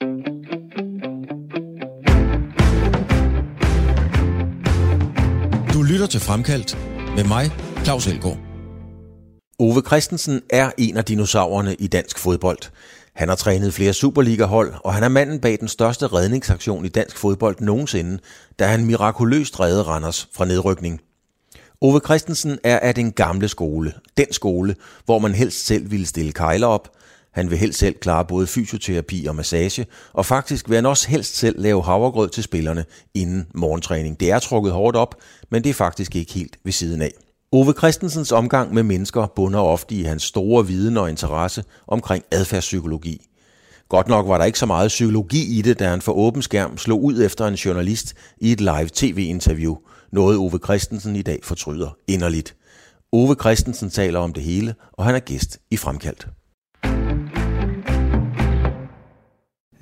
Du lytter til Fremkaldt med mig, Claus Elgaard. Ove Christensen er en af dinosaurerne i dansk fodbold. Han har trænet flere Superliga-hold, og han er manden bag den største redningsaktion i dansk fodbold nogensinde, da han mirakuløst reddede Randers fra nedrykning. Ove Christensen er af den gamle skole. Den skole, hvor man helst selv ville stille kejler op. Han vil helst selv klare både fysioterapi og massage, og faktisk vil han også helst selv lave havregrød til spillerne inden morgentræning. Det er trukket hårdt op, men det er faktisk ikke helt ved siden af. Ove Christensens omgang med mennesker bunder ofte i hans store viden og interesse omkring adfærdspsykologi. Godt nok var der ikke så meget psykologi i det, da han for åben skærm slog ud efter en journalist i et live tv-interview, noget Ove Christensen i dag fortryder inderligt. Ove Christensen taler om det hele, og han er gæst i Fremkaldt.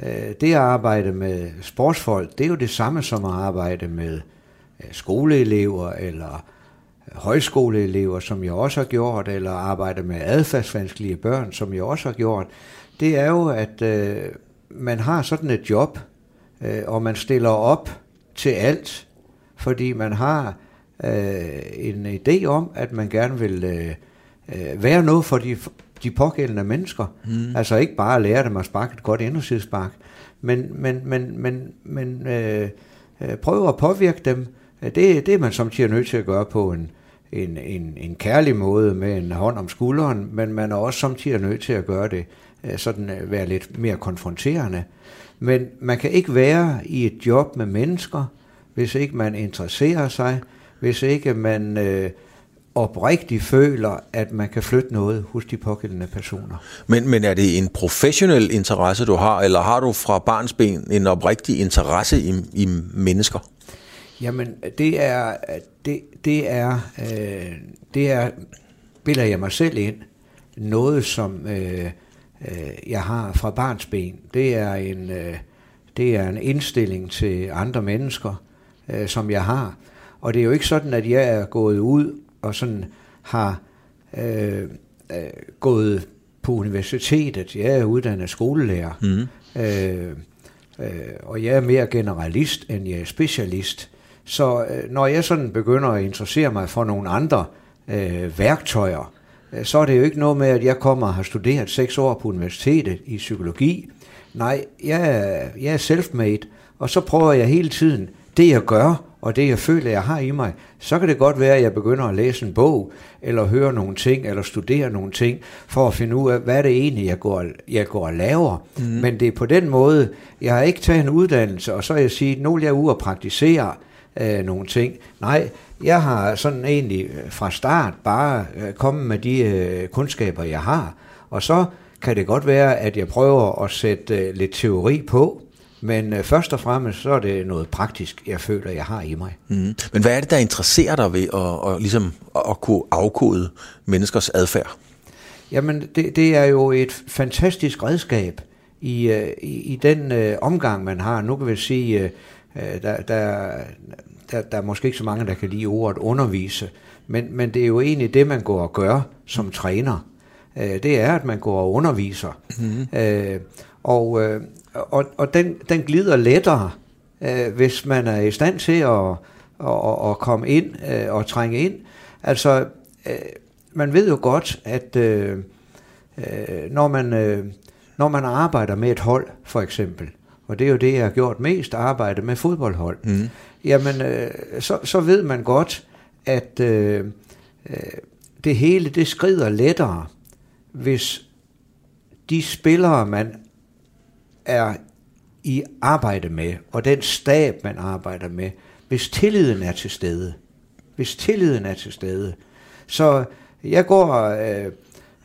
Øh, det at arbejde med sportsfolk, det er jo det samme som at arbejde med øh, skoleelever eller øh, højskoleelever, som jeg også har gjort, eller arbejde med adfærdsvanskelige børn, som jeg også har gjort, det er jo, at øh, man har sådan et job, øh, og man stiller op til alt, fordi man har øh, en idé om, at man gerne vil øh, være noget for de, de pågældende mennesker. Mm. Altså ikke bare lære dem at sparke et godt indersidespark, men, men, men, men, men øh, øh, prøve at påvirke dem. Det, det er man samtidig nødt til at gøre på en, en, en, en kærlig måde med en hånd om skulderen, men man er også samtidig nødt til at gøre det øh, sådan øh, være lidt mere konfronterende. Men man kan ikke være i et job med mennesker, hvis ikke man interesserer sig, hvis ikke man øh, oprigtigt føler, at man kan flytte noget hos de pågældende personer. Men, men er det en professionel interesse, du har, eller har du fra barnsben en oprigtig interesse i, i mennesker? Jamen, det er, det, det er, øh, det er, bilder jeg mig selv ind, noget som øh, øh, jeg har fra barnsben. Det er en, øh, det er en indstilling til andre mennesker, øh, som jeg har. Og det er jo ikke sådan, at jeg er gået ud og sådan har øh, øh, gået på universitetet. Jeg er uddannet skolelærer. Mm. Øh, øh, og jeg er mere generalist, end jeg er specialist. Så øh, når jeg sådan begynder at interessere mig for nogle andre øh, værktøjer, øh, så er det jo ikke noget med, at jeg kommer og har studeret seks år på universitetet i psykologi. Nej, jeg er, jeg er self-made, og så prøver jeg hele tiden det, jeg gør, og det, jeg føler, jeg har i mig, så kan det godt være, at jeg begynder at læse en bog, eller høre nogle ting, eller studere nogle ting, for at finde ud af, hvad er det egentlig, jeg går, jeg går og laver. Mm. Men det er på den måde, jeg har ikke taget en uddannelse, og så er jeg sige, nu vil jeg ud og praktisere, øh, nogle ting. Nej, jeg har sådan egentlig øh, fra start bare øh, kommet med de øh, kundskaber, jeg har. Og så kan det godt være, at jeg prøver at sætte øh, lidt teori på, men øh, først og fremmest så er det noget praktisk, jeg føler, jeg har i mig. Mm. Men hvad er det, der interesserer dig ved at, at, ligesom, at kunne afkode menneskers adfærd? Jamen, det, det er jo et fantastisk redskab i, øh, i, i den øh, omgang, man har. Nu kan vi sige, øh, Øh, der, der, der, der er måske ikke så mange, der kan lide ordet undervise, men, men det er jo egentlig det, man går og gør som træner. Øh, det er, at man går og underviser. Mm-hmm. Øh, og øh, og, og den, den glider lettere, øh, hvis man er i stand til at, at, at komme ind øh, og trænge ind. Altså, øh, man ved jo godt, at øh, øh, når, man, øh, når man arbejder med et hold, for eksempel, og det er jo det, jeg har gjort mest, arbejde med fodboldhold, mm. jamen øh, så, så ved man godt, at øh, øh, det hele, det skrider lettere, hvis de spillere, man er i arbejde med, og den stab, man arbejder med, hvis tilliden er til stede, hvis tilliden er til stede, så jeg går, øh,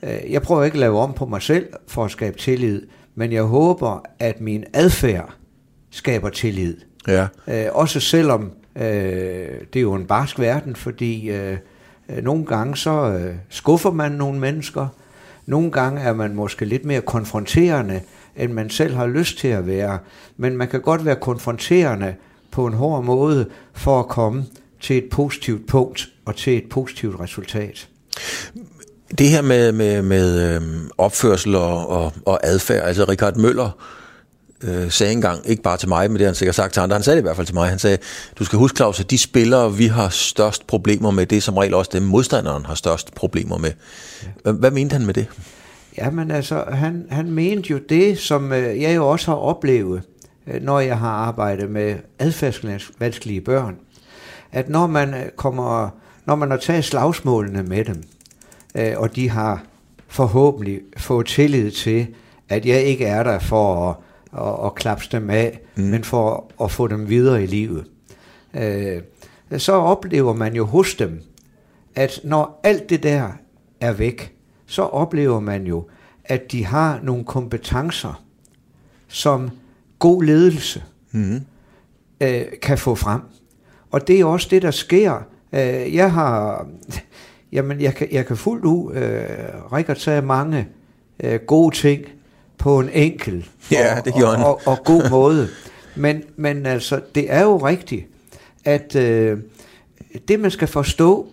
øh, jeg prøver ikke at lave om på mig selv for at skabe tillid, men jeg håber, at min adfærd skaber tillid. Ja. Øh, også selvom øh, det er jo en barsk verden, fordi øh, øh, nogle gange så øh, skuffer man nogle mennesker, nogle gange er man måske lidt mere konfronterende, end man selv har lyst til at være, men man kan godt være konfronterende på en hård måde for at komme til et positivt punkt og til et positivt resultat. Det her med, med, med øhm, opførsel og, og, og adfærd, altså Richard Møller øh, sagde engang, ikke bare til mig, men det har han sikkert sagt til andre, han sagde det i hvert fald til mig, han sagde, du skal huske Claus, at de spillere, vi har størst problemer med, det er som regel også dem, modstanderen har størst problemer med. Hvad, hvad mente han med det? Jamen altså, han, han mente jo det, som øh, jeg jo også har oplevet, øh, når jeg har arbejdet med adfærdsvanskelige børn, at når man øh, kommer, når man har taget slagsmålene med dem, øh, og de har forhåbentlig fået tillid til, at jeg ikke er der for at, at, at klapse dem af, mm. men for at få dem videre i livet. Øh, så oplever man jo hos dem, at når alt det der er væk, så oplever man jo, at de har nogle kompetencer, som god ledelse mm. øh, kan få frem. Og det er også det, der sker. Øh, jeg har, jamen jeg kan, jeg kan fuldt ud, øh, Rikard sagde mange øh, gode ting på en enkel ja, og, det og, og, og god måde. Men, men altså, det er jo rigtigt, at øh, det man skal forstå,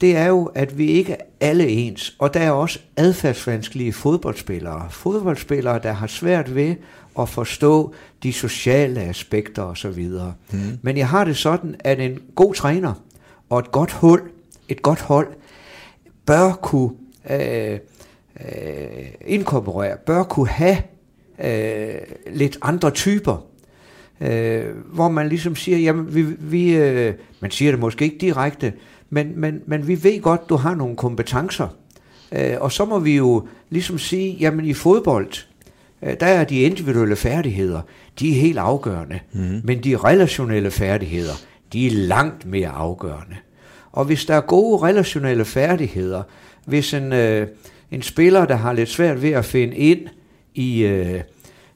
det er jo, at vi ikke er alle ens. Og der er også adfærdsvanskelige fodboldspillere. Fodboldspillere, der har svært ved at forstå de sociale aspekter osv. Mm. Men jeg har det sådan, at en god træner og et godt hold, et godt hold bør kunne øh, øh, inkorporere, bør kunne have øh, lidt andre typer. Øh, hvor man ligesom siger, jamen vi, vi øh, man siger det måske ikke direkte, men, men, men vi ved godt, du har nogle kompetencer. Øh, og så må vi jo ligesom sige, jamen i fodbold, øh, der er de individuelle færdigheder, de er helt afgørende. Mm. Men de relationelle færdigheder, de er langt mere afgørende. Og hvis der er gode relationelle færdigheder, hvis en, øh, en spiller, der har lidt svært ved at finde ind i, øh,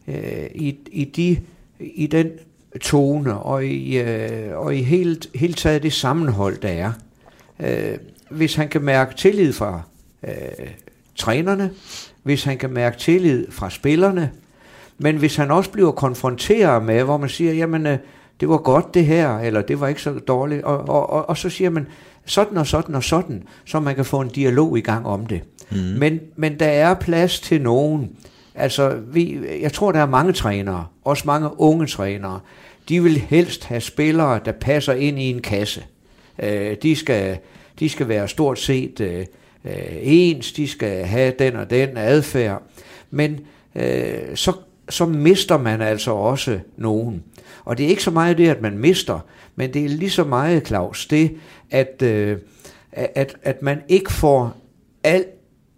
øh, i, i, de, i den tone og i, øh, og i helt, helt taget det sammenhold, der er, øh, hvis han kan mærke tillid fra øh, trænerne, hvis han kan mærke tillid fra spillerne, men hvis han også bliver konfronteret med, hvor man siger, jamen øh, det var godt det her, eller det var ikke så dårligt, og, og, og, og så siger man sådan og sådan og sådan, så man kan få en dialog i gang om det. Mm. Men, men der er plads til nogen. Altså, vi, jeg tror, der er mange trænere, også mange unge trænere, de vil helst have spillere, der passer ind i en kasse. Øh, de, skal, de skal være stort set øh, øh, ens, de skal have den og den adfærd, men øh, så, så mister man altså også nogen. Og det er ikke så meget det, at man mister, men det er lige så meget, Claus, det, at, øh, at, at man ikke får al,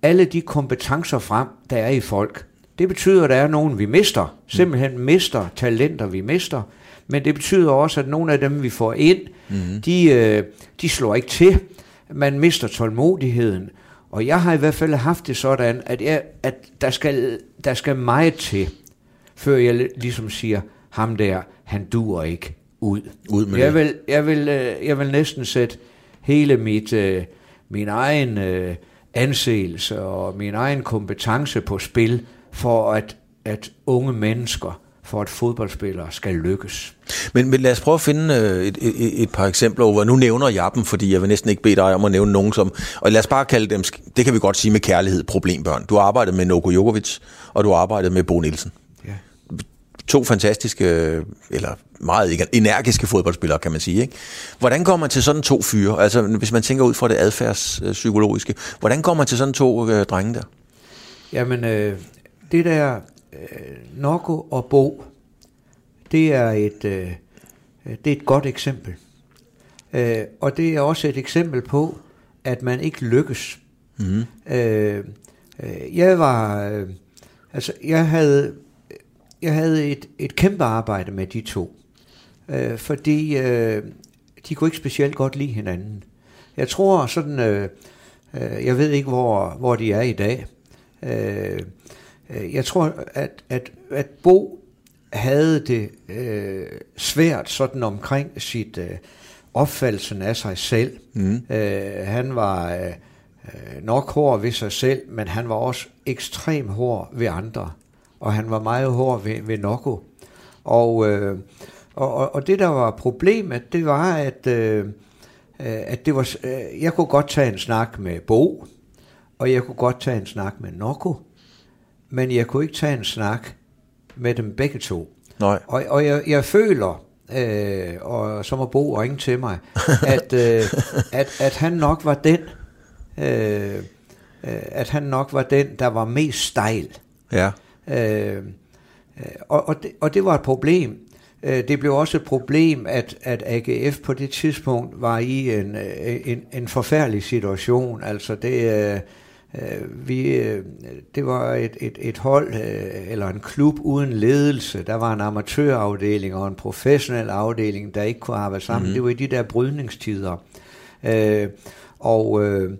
alle de kompetencer frem, der er i folk. Det betyder, at der er nogen, vi mister, simpelthen mister talenter, vi mister, men det betyder også, at nogle af dem, vi får ind, mm. de, øh, de slår ikke til. Man mister tålmodigheden. Og jeg har i hvert fald haft det sådan, at, jeg, at der, skal, der skal meget til, før jeg ligesom siger, ham der, han duer ikke ud. ud med jeg, vil, jeg, vil, øh, jeg vil næsten sætte hele mit, øh, min egen øh, anseelse og min egen kompetence på spil, for at, at unge mennesker for at fodboldspillere skal lykkes. Men, men lad os prøve at finde øh, et, et, et par eksempler over. Nu nævner jeg dem, fordi jeg vil næsten ikke bede dig om at nævne nogen som... Og lad os bare kalde dem, det kan vi godt sige med kærlighed, problembørn. Du har arbejdet med Noko Jokovic, og du har arbejdet med Bo Nielsen. Ja. To fantastiske, eller meget energiske fodboldspillere, kan man sige. Ikke? Hvordan går man til sådan to fyre? Altså, hvis man tænker ud fra det adfærdspsykologiske, hvordan går man til sådan to øh, drenge der? Jamen, øh, det der øh, Nokko og Bo, det er et, øh, det er et godt eksempel. Øh, og det er også et eksempel på, at man ikke lykkes. Mm. Øh, jeg var, øh, altså jeg havde, jeg havde et, et kæmpe arbejde med de to, øh, fordi øh, de kunne ikke specielt godt lide hinanden. Jeg tror sådan, øh, øh, jeg ved ikke hvor, hvor de er i dag, Øh, jeg tror, at, at, at Bo havde det øh, svært sådan omkring sit øh, opfattelsen af sig selv. Mm. Øh, han var øh, nok hård ved sig selv, men han var også ekstrem hård ved andre. Og han var meget hård ved, ved Noko. Og, øh, og, og det, der var problemet, det var, at, øh, at det var, øh, jeg kunne godt tage en snak med Bo, og jeg kunne godt tage en snak med Noko men jeg kunne ikke tage en snak med dem begge to. Nej. Og, og jeg, jeg føler, øh, og så må Bo ringe til mig, at, øh, at, at han nok var den, øh, øh, at han nok var den, der var mest stejl. Ja. Øh, øh, og, og, det, og det var et problem. Øh, Det blev også et problem, at, at AGF på det tidspunkt var i en, en, en forfærdelig situation. Altså det, øh, øh, vi, øh, det var et, et, et hold, øh, eller en klub uden ledelse. Der var en amatørafdeling og en professionel afdeling, der ikke kunne arbejde sammen. Mm-hmm. Det var i de der brydningstider. Øh, og øh,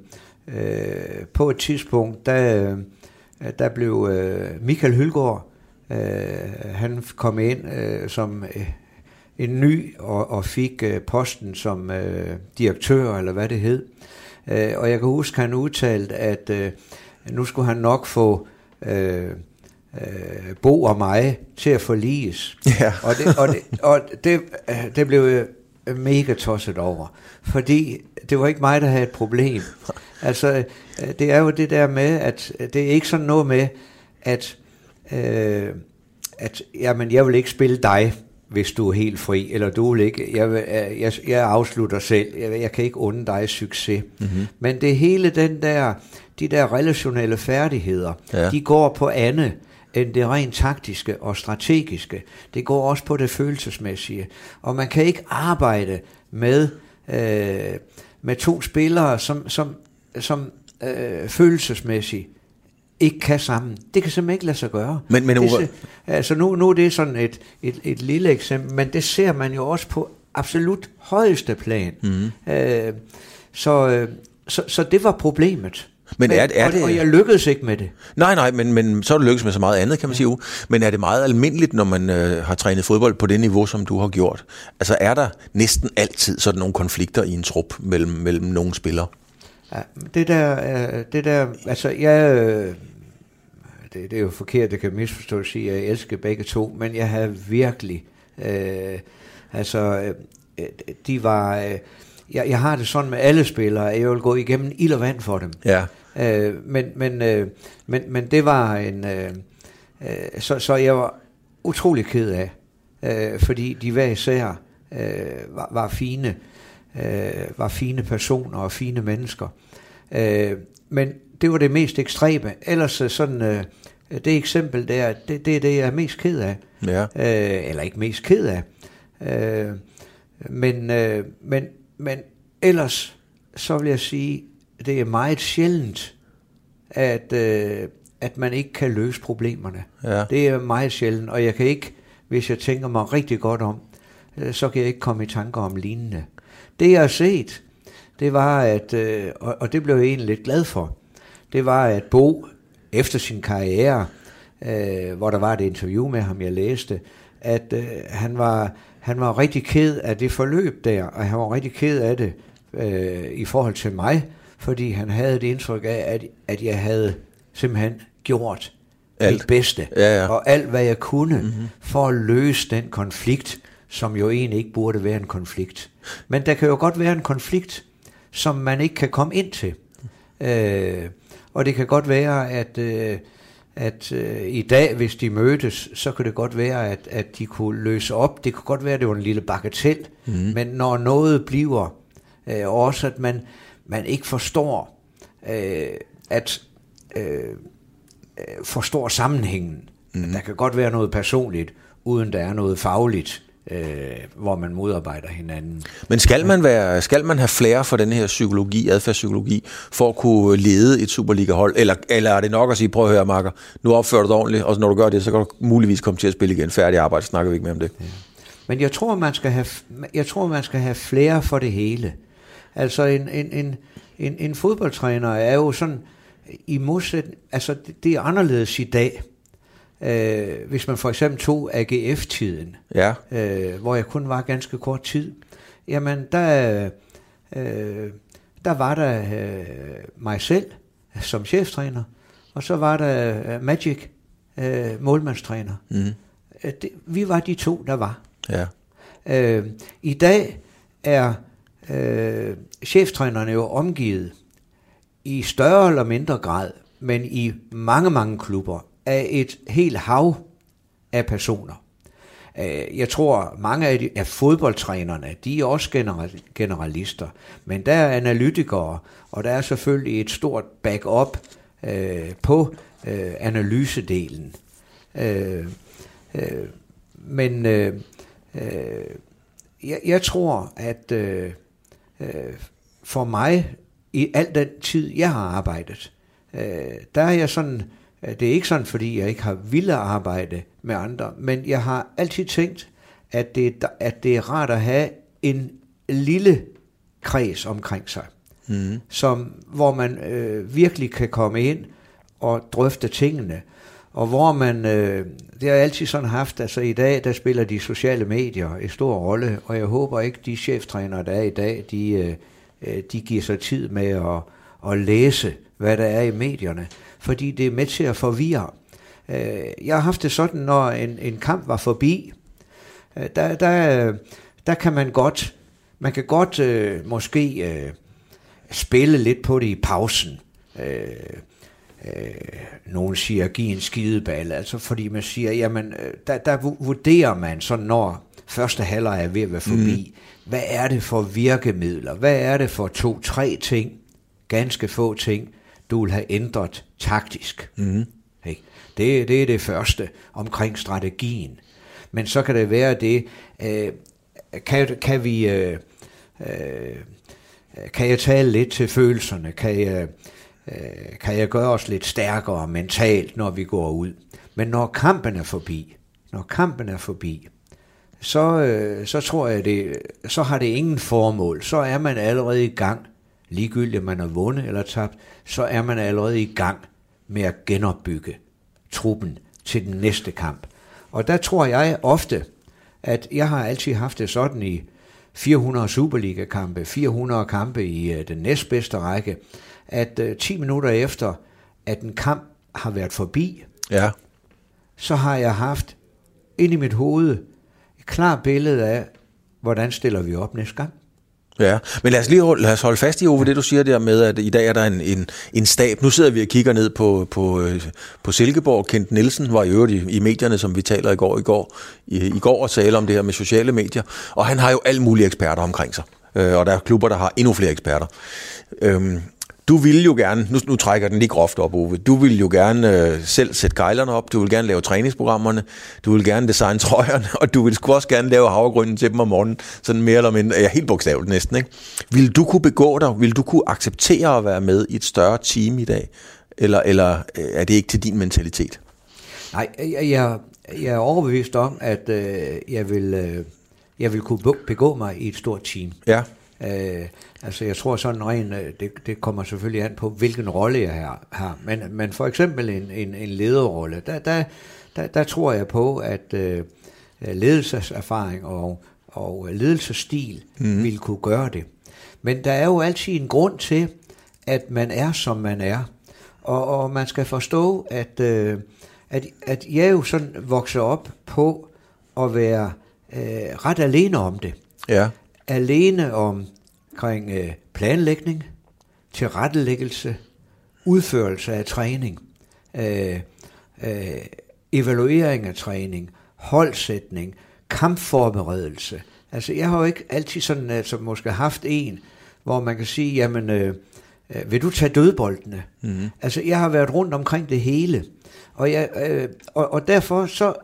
øh, på et tidspunkt, der, der blev øh, Michael Hylgaard, øh, han kom ind øh, som øh, en ny og, og fik øh, posten som øh, direktør, eller hvad det hed. Øh, og jeg kan huske, han udtalte, at øh, nu skulle han nok få øh, øh, Bo og mig til at forliges. Ja. Og, det, og, det, og det, øh, det blev jeg mega tosset over. Fordi det var ikke mig, der havde et problem. Altså, øh, det er jo det der med, at det er ikke sådan noget med, at, øh, at jamen, jeg vil ikke spille dig, hvis du er helt fri, eller du vil ikke, jeg, jeg, jeg afslutter selv, jeg, jeg kan ikke unde dig succes. Mm-hmm. Men det hele den der, de der relationelle færdigheder, ja. de går på andet end det rent taktiske og strategiske. Det går også på det følelsesmæssige. Og man kan ikke arbejde med, øh, med to spillere, som, som, som øh, følelsesmæssigt ikke kan sammen. Det kan simpelthen ikke lade sig gøre. Men- men det, altså nu, nu er det sådan et, et, et lille eksempel, men det ser man jo også på absolut højeste plan. Mm. Øh, så, øh, så, så det var problemet. Men er- er og, det- og jeg lykkedes ikke med det. Nej, nej, men, men så er du lykkes med så meget andet, kan man sige. Uwe. Men er det meget almindeligt, når man øh, har trænet fodbold på det niveau, som du har gjort? Altså er der næsten altid sådan nogle konflikter i en trup mellem, mellem nogle spillere? Det der, øh, det der, altså jeg, øh, det, det er jo forkert, det kan misforstås at sige, at jeg elsker begge to, men jeg havde virkelig, øh, altså, øh, de var, øh, jeg, jeg har det sådan med alle spillere, at jeg vil gå igennem ild og vand for dem. Ja. Øh, men, men, øh, men, men det var en, øh, øh, så, så jeg var utrolig ked af, øh, fordi de hver især øh, var, var fine, øh, var fine personer og fine mennesker. Øh, men det var det mest ekstreme. Ellers øh, sådan, øh, det eksempel der, det, det er det, jeg er mest ked af. Ja. Øh, eller ikke mest ked af. Øh, men, øh, men, men ellers, så vil jeg sige, det er meget sjældent, at, øh, at man ikke kan løse problemerne. Ja. Det er meget sjældent, og jeg kan ikke, hvis jeg tænker mig rigtig godt om, øh, så kan jeg ikke komme i tanker om lignende. Det jeg har set, det var, at, øh, og, og det blev jeg egentlig lidt glad for, det var, at Bo efter sin karriere, øh, hvor der var et interview med ham, jeg læste, at øh, han, var, han var rigtig ked af det forløb der, og han var rigtig ked af det øh, i forhold til mig, fordi han havde det indtryk af, at, at jeg havde simpelthen gjort Alt. mit bedste, Ja, ja. og alt hvad jeg kunne, mm-hmm. for at løse den konflikt, som jo egentlig ikke burde være en konflikt. Men der kan jo godt være en konflikt, som man ikke kan komme ind til. Øh, og det kan godt være, at, øh, at øh, i dag, hvis de mødtes, så kan det godt være, at, at de kunne løse op. Det kunne godt være, at det var en lille bagatel. Mm. Men når noget bliver, øh, også at man, man ikke forstår, øh, at øh, øh, forstår sammenhængen. Mm. Der kan godt være noget personligt, uden der er noget fagligt, øh, hvor man modarbejder hinanden. Men skal man, være, skal man have flere for den her psykologi, adfærdspsykologi, for at kunne lede et Superliga-hold? Eller, eller er det nok at sige, prøv at høre, Marker, nu opfører du dig ordentligt, og når du gør det, så kan du muligvis komme til at spille igen. Færdig arbejde, snakker vi ikke mere om det. Men jeg tror, man skal have, jeg tror, man skal have flere for det hele. Altså en, en, en, en, en fodboldtræner er jo sådan, i modsætning, altså det, det er anderledes i dag. Øh, hvis man for eksempel tog AGF-tiden, Ja, øh, hvor jeg kun var ganske kort tid, jamen der, øh, der var der øh, mig selv som cheftræner, og så var der øh, Magic, øh, målmandstræner. mm. Det, vi var de to, der var. ja. Øh, I dag er øh, cheftrænerne jo omgivet i større eller mindre grad, men i mange, mange klubber, af et helt hav af personer. Øh, jeg tror, mange af, de, af fodboldtrænerne, de er også generalister, men der er analytikere, og der er selvfølgelig et stort backup øh, på øh, analysedelen. Øh, øh, men øh, øh, jeg, jeg tror, at øh, øh, for mig, i al den tid, jeg har arbejdet, øh, der er jeg sådan, det er ikke sådan, fordi jeg ikke har ville arbejde med andre, men jeg har altid tænkt, at det, at det er rart at have en lille kreds omkring sig, mm. som, hvor man øh, virkelig kan komme ind og drøfte tingene, og hvor man, øh, det har jeg altid sådan haft, altså i dag, der spiller de sociale medier en stor rolle, og jeg håber ikke, de cheftrænere, der er i dag, de, øh, øh, de giver sig tid med at, at læse, hvad der er i medierne, fordi det er med til at forvirre. Øh, jeg har haft det sådan, når en, en kamp var forbi, øh, der, der, der kan man godt, man kan godt øh, måske øh, spille lidt på det i pausen. Øh, øh, nogen siger, giv en skideball, altså fordi man siger, jamen, øh, der, der vurderer man så, når første halvleg er ved at være forbi, mm. hvad er det for virkemidler, hvad er det for to-tre ting, ganske få ting, du vil have ændret taktisk. Mm. Ikke? Det, det er det første omkring strategien. Men så kan det være det, øh, kan, kan vi, øh, øh, kan jeg tale lidt til følelserne, kan jeg, øh, kan jeg gøre os lidt stærkere mentalt, når vi går ud. Men når kampen er forbi, når kampen er forbi, så, øh, så tror jeg, det, så har det ingen formål. Så er man allerede i gang, ligegyldigt om man har vundet eller tabt, så er man allerede i gang med at genopbygge truppen til den næste kamp. Og der tror jeg ofte, at jeg har altid haft det sådan i 400 Superliga-kampe, 400 kampe i øh, den næstbedste række, at uh, øh, 10 minutter efter, at en kamp har været forbi, ja. så har jeg haft ind i mit hoved et klart billede af, hvordan stiller vi op næste gang. Ja, men lad os lige lad os holde fast i, Ove, det du siger der med, at i dag er der en, en, en stab. Nu sidder vi og kigger ned på, på, øh, på Silkeborg. Kent Nielsen var i øvrigt i, i medierne, som vi taler i går i går, i, i går og taler om det her med sociale medier. Og han har jo alle mulige eksperter omkring sig. Øh, og der er klubber, der har endnu flere eksperter. Øhm, du vil jo gerne, nu, nu trækker den lige groft op, Ove, du vil jo gerne øh, selv sætte gejlerne op, du vil gerne lave træningsprogrammerne, du vil gerne designe trøjerne, og du vil sgu også gerne lave havregrynden til dem om morgenen, sådan mere eller mindre, ja, helt bogstaveligt næsten, ikke? Vil du kunne begå dig, vil du kunne acceptere at være med i et større team i dag, eller, eller øh, er det ikke til din mentalitet? Nej, jeg, jeg, jeg er overbevist om, at øh, jeg, vil, øh, jeg vil kunne begå mig i et stort team. Ja. Øh, altså jeg tror sådan rent, øh, det, det kommer selvfølgelig an på, hvilken rolle jeg har. Men, men for eksempel en, en, en lederrolle, der, der, der, der tror jeg på, at øh, ledelseserfaring og, og ledelsesstil mm. vil kunne gøre det. Men der er jo altid en grund til, at man er, som man er. Og, og man skal forstå, at, øh, at, at jeg jo sådan vokser op på at være øh, ret alene om det. Ja alene om kring øh, planlægning, tilrettelæggelse, udførelse af træning, øh, øh, evaluering af træning, holdsætning, kampforberedelse. Altså jeg har jo ikke altid sådan, altså måske haft en, hvor man kan sige, jamen, øh, øh, vil du tage dødboldene? Mm-hmm. Altså jeg har været rundt omkring det hele, og, jeg, øh, og, og derfor så,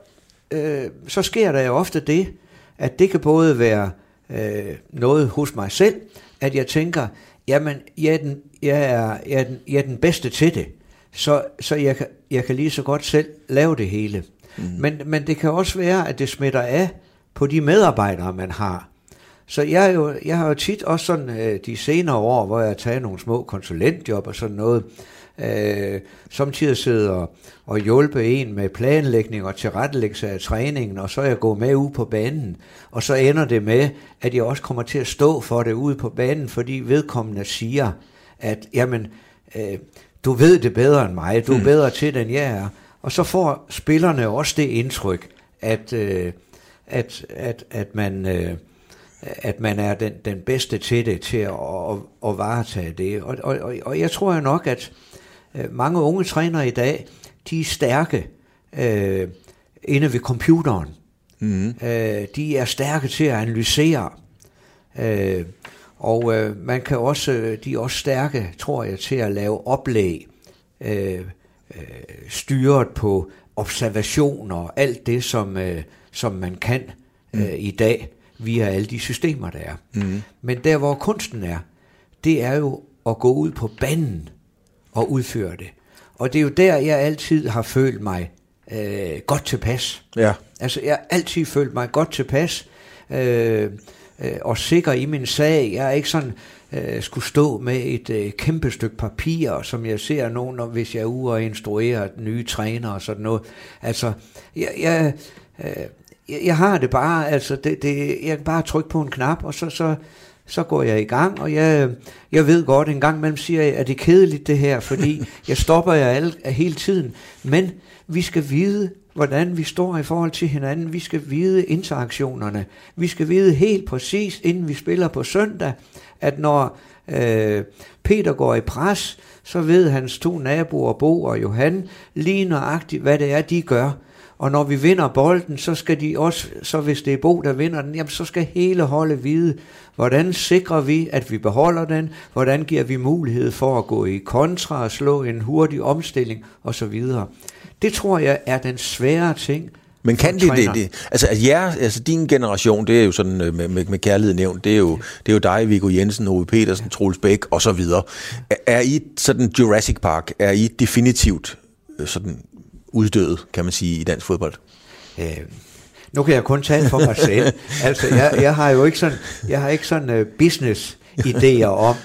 øh, så sker der jo ofte det, at det kan både være øh, noget hos mig selv, at jeg tænker, jamen, jeg er den, jeg er, jeg er den, jeg er den bedste til det, så, så jeg, kan, jeg kan lige så godt selv lave det hele. Mm. Men, men det kan også være, at det smitter af på de medarbejdere, man har. Så jeg, er jo, jeg har jo tit også sådan øh, de senere år, hvor jeg har taget nogle små konsulentjob og sådan noget, øh, samtidig sidder og, hjælpe en med planlægning og tilrettelæggelse af træningen, og så er jeg gået med ud på banen, og så ender det med, at jeg også kommer til at stå for det ude på banen, fordi vedkommende siger, at jamen, øh, du ved det bedre end mig, du er mm. bedre til det, end jeg er. Og så får spillerne også det indtryk, at, øh, at, at, at man... Øh, at man er den, den bedste til det, til at, at, at varetage det. Og, og, og jeg tror jo nok, at øh, mange unge trænere i dag, de er stærke øh, inde ved computeren. Mm. Øh, de er stærke til at analysere. Øh, og øh, man kan også, de er også stærke, tror jeg, til at lave oplæg, øh, øh, styret på observationer og alt det, som, øh, som man kan mm. øh, i dag via alle de systemer, der er. Mm. Men der, hvor kunsten er, det er jo at gå ud på banen og udføre det. Og det er jo der, jeg altid har følt mig øh, godt tilpas. Ja. Altså, jeg har altid følt mig godt tilpas øh, øh, og sikker i min sag. Jeg er ikke sådan øh, skulle stå med et øh, kæmpe stykke papir, som jeg ser nogen, hvis jeg er ude og instruere nye træner og sådan noget. Altså, jeg, jeg, øh, jeg, jeg har det bare, altså, det, det, jeg kan bare trykke på en knap, og så, så, så går jeg i gang, og jeg, jeg ved godt, en gang imellem siger jeg, at det er kedeligt det her, fordi jeg stopper jer alle, øh, hele tiden, men vi skal vide, hvordan vi står i forhold til hinanden, vi skal vide interaktionerne, vi skal vide helt præcis, inden vi spiller på søndag, at når øh, Peter går i pres, så ved hans to naboer, Bo og Johan, lige nøjagtigt, hvad det er, de gør. Og når vi vinder bolden, så skal de også, så hvis det er Bo, der vinder den, jamen så skal hele holdet vide, hvordan sikrer vi, at vi beholder den, hvordan giver vi mulighed for at gå i kontra og slå en hurtig omstilling osv. Det tror jeg er den svære ting, men kan det, det, det altså, at jer, altså din generation, det er jo sådan øh, med, med, med kærlighed nævnt, det er jo, det er jo dig, Viggo Jensen, Ove Petersen, Troels Bæk og så videre. Er, er I sådan Jurassic Park, er I definitivt øh, sådan uddøde, kan man sige, i dansk fodbold? Øh, nu kan jeg kun tale for mig selv. altså, jeg, jeg har jo ikke sådan, jeg har ikke sådan uh, business idéer om,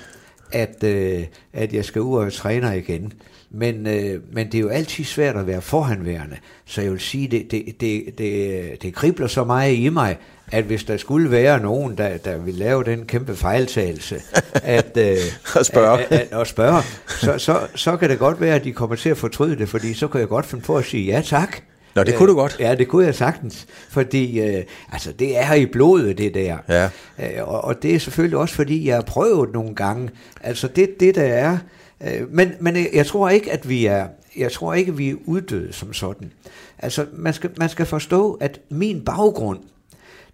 at, uh, at jeg skal ud og træne igen. Men, øh, men det er jo altid svært at være forhandværende, så jeg vil sige, det, det, det, det, det kribler så meget i mig, at hvis der skulle være nogen, der, der vil lave den kæmpe fejltagelse, at, øh, at spørge, at, at, at spørge så, så, så kan det godt være, at de kommer til at fortryde det, fordi så kan jeg godt finde på at sige ja tak. Nå, det kunne du godt. Ja, det kunne jeg sagtens, fordi øh, altså, det er i blodet, det der. Ja. Øh, og, og det er selvfølgelig også, fordi jeg har prøvet nogle gange. Altså det, det der er, Øh, men, men jeg tror ikke, at vi er, jeg tror ikke, at vi er uddøde som sådan. Altså, man skal, man skal forstå, at min baggrund,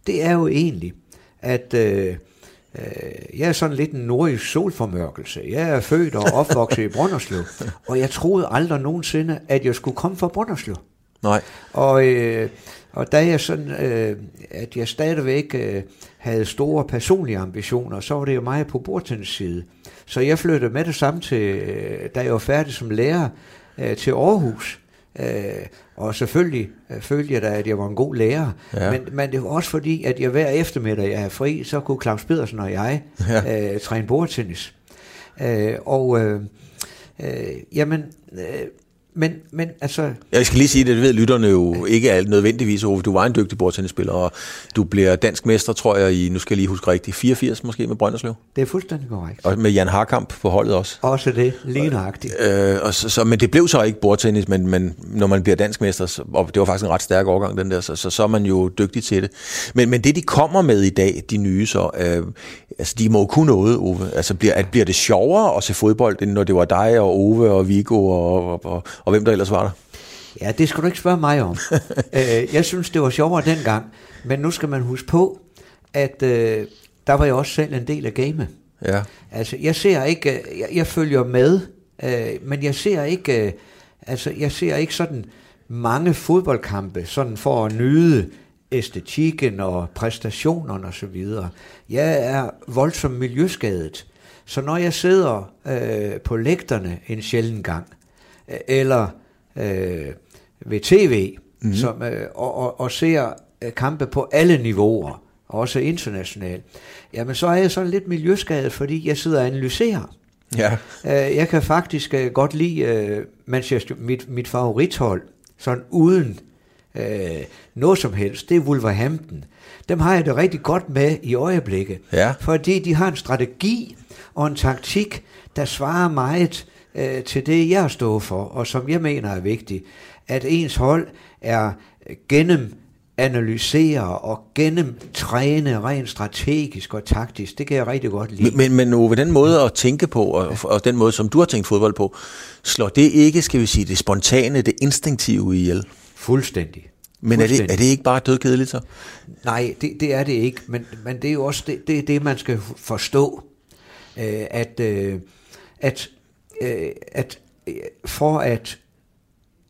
det er jo egentlig, at øh, øh, jeg er sådan lidt en nordisk solformørkelse. Jeg er født og opvokset i Brønderslev, og jeg troede aldrig nogensinde, at jeg skulle komme fra Brønderslev. Nej. Og, øh, og da jeg sådan, øh, at jeg stadigvæk øh, havde store personlige ambitioner, så var det jo mig på bordtennis side. Så jeg flyttede med det samme til, øh, da jeg var færdig som lærer, øh, til Aarhus. Øh, og selvfølgelig øh, følte jeg da, at jeg var en god lærer. Ja. Men, men det var også fordi, at jeg hver eftermiddag, jeg er fri, så kunne Claus Pedersen og jeg ja. øh, træne bordtennis. Øh, og øh, øh, jamen, øh, men, men altså... Jeg skal lige sige, det ved lytterne jo ikke alt nødvendigvis, Ove. Du var en dygtig bordtennisspiller, og du bliver dansk mester, tror jeg, i, nu skal jeg lige huske rigtigt, 84 måske med Brønderslev. Det er fuldstændig korrekt. Og med Jan Harkamp på holdet også. Også det, lige nøjagtigt. Øh, og så, så, men det blev så ikke bordtennis, men, men når man bliver dansk mester, så, og det var faktisk en ret stærk overgang, den der, så, så, så er man jo dygtig til det. Men, men det, de kommer med i dag, de nye, så, øh, altså, de må jo kunne noget, Ove. Altså, bliver, at, bliver det sjovere at se fodbold, end når det var dig og Ove og Viggo og, og, og, og hvem der ellers var der? Ja, det skal du ikke spørge mig om. øh, jeg synes, det var sjovere dengang, men nu skal man huske på, at øh, der var jeg også selv en del af gamet. Ja. Altså, jeg ser ikke, øh, jeg, jeg følger med, øh, men jeg ser ikke, øh, altså, jeg ser ikke sådan mange fodboldkampe, sådan for at nyde æstetikken og præstationerne og så videre. Jeg er voldsomt miljøskadet, så når jeg sidder øh, på lægterne en sjælden gang, eller øh, ved tv, mm. som, øh, og, og, og ser øh, kampe på alle niveauer, også internationalt, jamen så er jeg sådan lidt miljøskadet, fordi jeg sidder og analyserer. Ja. Øh, jeg kan faktisk øh, godt lide øh, Manchester, mit, mit favorithold, sådan uden øh, noget som helst, det er Wolverhampton. Dem har jeg det rigtig godt med i øjeblikket, ja. fordi de har en strategi og en taktik, der svarer meget øh, til det, jeg står for, og som jeg mener er vigtigt, at ens hold er gennem analysere og gennemtræne rent strategisk og taktisk. Det kan jeg rigtig godt lide. Men, men Ove, den måde at tænke på, og, og den måde, som du har tænkt fodbold på, slår det ikke, skal vi sige, det spontane, det instinktive ihjel? Fuldstændig. Men er det, er det ikke bare dødkedeligt så? Nej, det, det er det ikke, men, men det er jo også det, det, det man skal forstå, øh, at, øh, at, øh, at øh, for at